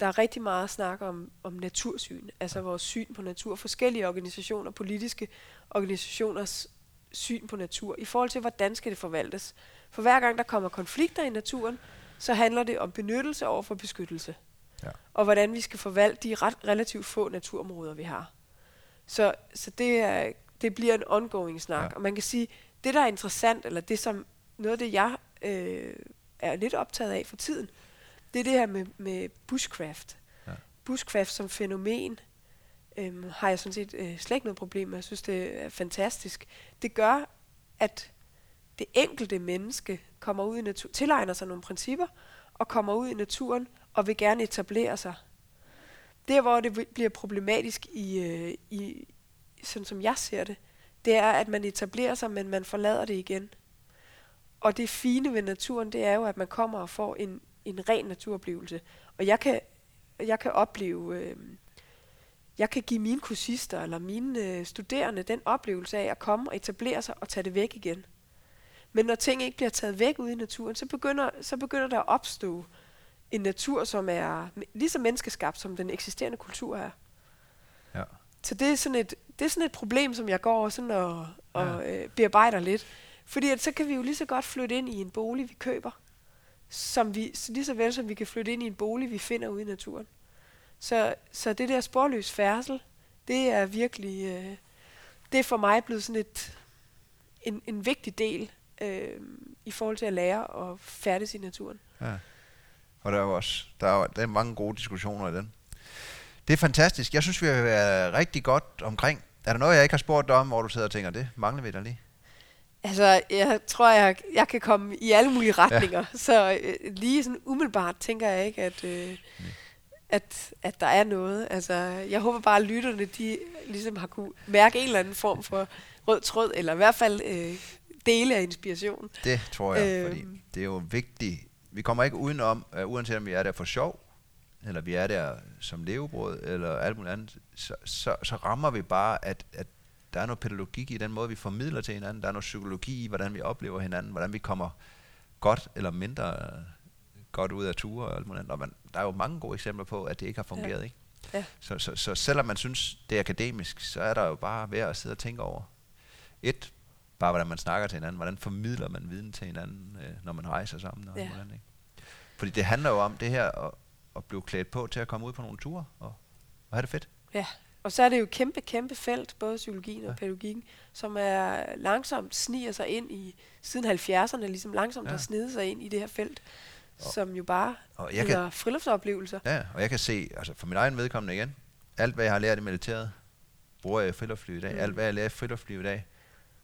der er rigtig meget at snakke om, om natursyn, altså vores syn på natur. Forskellige organisationer, politiske organisationers syn på natur, i forhold til, hvordan skal det forvaltes. For hver gang der kommer konflikter i naturen, så handler det om benyttelse over for beskyttelse. Ja. Og hvordan vi skal forvalte de ret relativt få naturområder, vi har. Så, så det, er, det bliver en ongoing snak. Ja. Og man kan sige, det der er interessant, eller det som noget af det, jeg øh, er lidt optaget af for tiden, det er det her med, med bushcraft. Ja. Bushcraft som fænomen øhm, har jeg sådan set øh, slet ikke noget problem med. Jeg synes, det er fantastisk. Det gør, at det enkelte menneske kommer ud i natur, tilegner sig nogle principper, og kommer ud i naturen og vil gerne etablere sig. Der, hvor det bliver problematisk i, øh, i sådan som jeg ser det, det er, at man etablerer sig, men man forlader det igen. Og det fine ved naturen, det er jo, at man kommer og får en, en ren naturoplevelse. Og jeg kan, jeg kan opleve, øh, jeg kan give mine kursister eller mine øh, studerende den oplevelse af at komme og etablere sig og tage det væk igen. Men når ting ikke bliver taget væk ude i naturen, så begynder, så begynder der at opstå en natur, som er lige så menneskeskabt, som den eksisterende kultur er. Ja. Så det er sådan et, det er sådan et problem, som jeg går sådan og, og øh, bearbejder lidt. Fordi at så kan vi jo lige så godt flytte ind i en bolig, vi køber, som vi, så lige så vel som vi kan flytte ind i en bolig, vi finder ude i naturen. Så, så det der sporløs færdsel, det er virkelig, øh, det er for mig blevet sådan et, en, en vigtig del øh, i forhold til at lære at færdes i naturen. Ja. Og der er også der er, der er mange gode diskussioner i den. Det er fantastisk. Jeg synes, vi har været rigtig godt omkring. Er der noget, jeg ikke har spurgt dig om, hvor du sidder og tænker, det mangler vi da lige? Altså, jeg tror, jeg, jeg kan komme i alle mulige retninger. Ja. Så øh, lige sådan umiddelbart tænker jeg ikke, at, øh, at, at der er noget. Altså, jeg håber bare, at lytterne de ligesom har kunne mærke en eller anden form for rød tråd, eller i hvert fald øh, dele af inspiration. Det tror jeg, øh, fordi det er jo vigtigt. Vi kommer ikke udenom, uh, uanset om vi er der for sjov, eller vi er der som levebrød, eller alt muligt andet, så, så, så rammer vi bare, at, at der er noget pædagogik i den måde, vi formidler til hinanden. Der er noget psykologi i, hvordan vi oplever hinanden, hvordan vi kommer godt eller mindre godt ud af ture og alt muligt andet. Og man, der er jo mange gode eksempler på, at det ikke har fungeret. Ja. Ikke? Ja. Så, så, så selvom man synes, det er akademisk, så er der jo bare værd at sidde og tænke over. Et, bare hvordan man snakker til hinanden, hvordan formidler man viden til hinanden, øh, når man rejser sammen. Og ja. hvordan, ikke? Fordi det handler jo om det her at, at blive klædt på til at komme ud på nogle ture og, og have det fedt. Ja, og så er det jo kæmpe, kæmpe felt, både psykologien og ja. pædagogikken, som er langsomt sniger sig ind i, siden 70'erne, ligesom langsomt ja. har snedet sig ind i det her felt, og, som jo bare og jeg kan, friluftsoplevelser. Ja, og jeg kan se, altså for min egen vedkommende igen, alt hvad jeg har lært i militæret, bruger jeg i friluftsliv i dag. Mm. Alt hvad jeg lærer i friluftsliv i dag,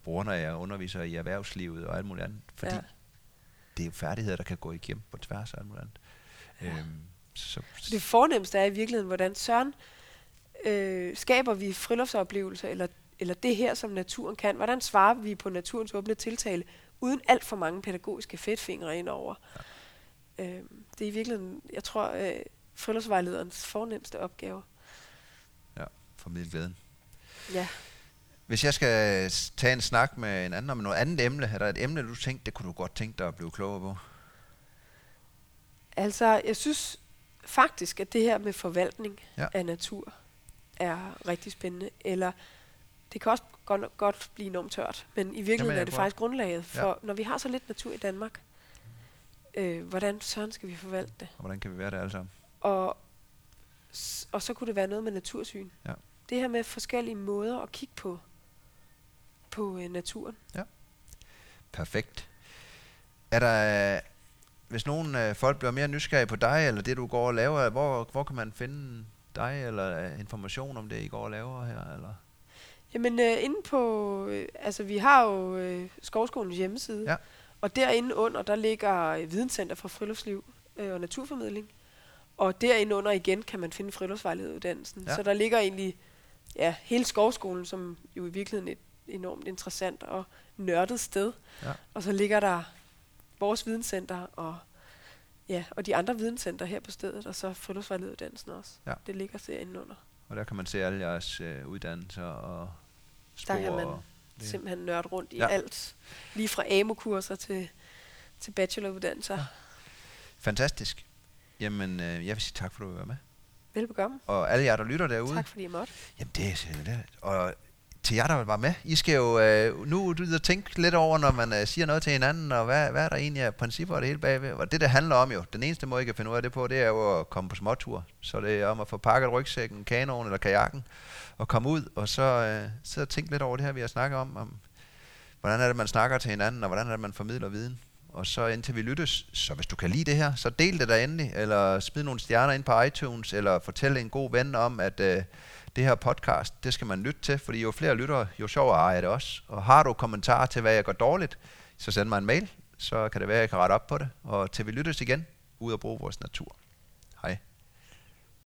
bruger når jeg underviser i erhvervslivet og alt muligt andet. Fordi ja. det er jo færdigheder, der kan gå igennem på tværs af alt muligt andet. Ja. Øhm, så, det fornemmeste er i virkeligheden, hvordan Søren øh, skaber vi friluftsoplevelser, eller, eller det her, som naturen kan? Hvordan svarer vi på naturens åbne tiltale, uden alt for mange pædagogiske fedtfingre indover? Ja. Øh, det er i virkeligheden, jeg tror, øh, friluftsvejlederens fornemmeste opgave. Ja, formidle glæden. Ja. Hvis jeg skal tage en snak med en anden om noget andet emne, er der et emne, du tænkte, det kunne du godt tænke dig at blive klogere på? Altså, jeg synes faktisk, at det her med forvaltning ja. af natur er rigtig spændende. Eller det kan også godt, godt blive enormt tørt, men i virkeligheden Jamen, er det faktisk grundlaget for, ja. når vi har så lidt natur i Danmark, øh, hvordan sådan skal vi forvalte det? Og hvordan kan vi være det alle sammen? Og, og så kunne det være noget med natursyn. Ja. Det her med forskellige måder at kigge på, på øh, naturen. Ja. Perfekt. Er der, hvis nogen øh, folk bliver mere nysgerrige på dig, eller det du går og laver, hvor, hvor kan man finde dig, eller information om det, I går og laver her? Eller? Jamen, øh, inde på, øh, altså vi har jo øh, Skovskolens hjemmeside, ja. og derinde under, der ligger øh, Videnscenter for Friluftsliv øh, og Naturformidling. Og derinde under igen kan man finde friluftsvejlederuddannelsen. Ja. Så der ligger egentlig ja, hele Skovskolen, som jo i virkeligheden et enormt interessant og nørdet sted. Ja. Og så ligger der vores videnscenter og Ja, og de andre videnscenter her på stedet, og så friluftsvejlederuddannelsen også. Ja. Det ligger serien under. Og der kan man se alle jeres øh, uddannelser og spor. Der kan man og simpelthen nørde rundt i ja. alt. Lige fra AMO-kurser til, til bacheloruddannelser. Ja. Fantastisk. Jamen, øh, jeg vil sige tak, for at du var med. Velbekomme. Og alle jer, der lytter derude. Tak, fordi I måtte. Jamen, det er det. Og til jer, der var med. I skal jo øh, nu du tænke lidt over, når man øh, siger noget til hinanden, og hvad, hvad er der egentlig af principper og det hele bagved. Og det, det handler om jo, den eneste måde, I kan finde ud af det på, det er jo at komme på småtur. Så det er om at få pakket rygsækken, kanoen eller kajakken, og komme ud, og så øh, sidde og tænke lidt over det her, vi har snakket om, om, hvordan er det, man snakker til hinanden, og hvordan er det, man formidler viden. Og så indtil vi lyttes, så hvis du kan lide det her, så del det der endelig, eller smid nogle stjerner ind på iTunes, eller fortæl en god ven om, at øh, det her podcast, det skal man lytte til, fordi jo flere lyttere, jo sjovere er det også. Og har du kommentarer til, hvad jeg gør dårligt, så send mig en mail, så kan det være, at jeg kan rette op på det. Og til vi lyttes igen, ud og bruge vores natur. Hej.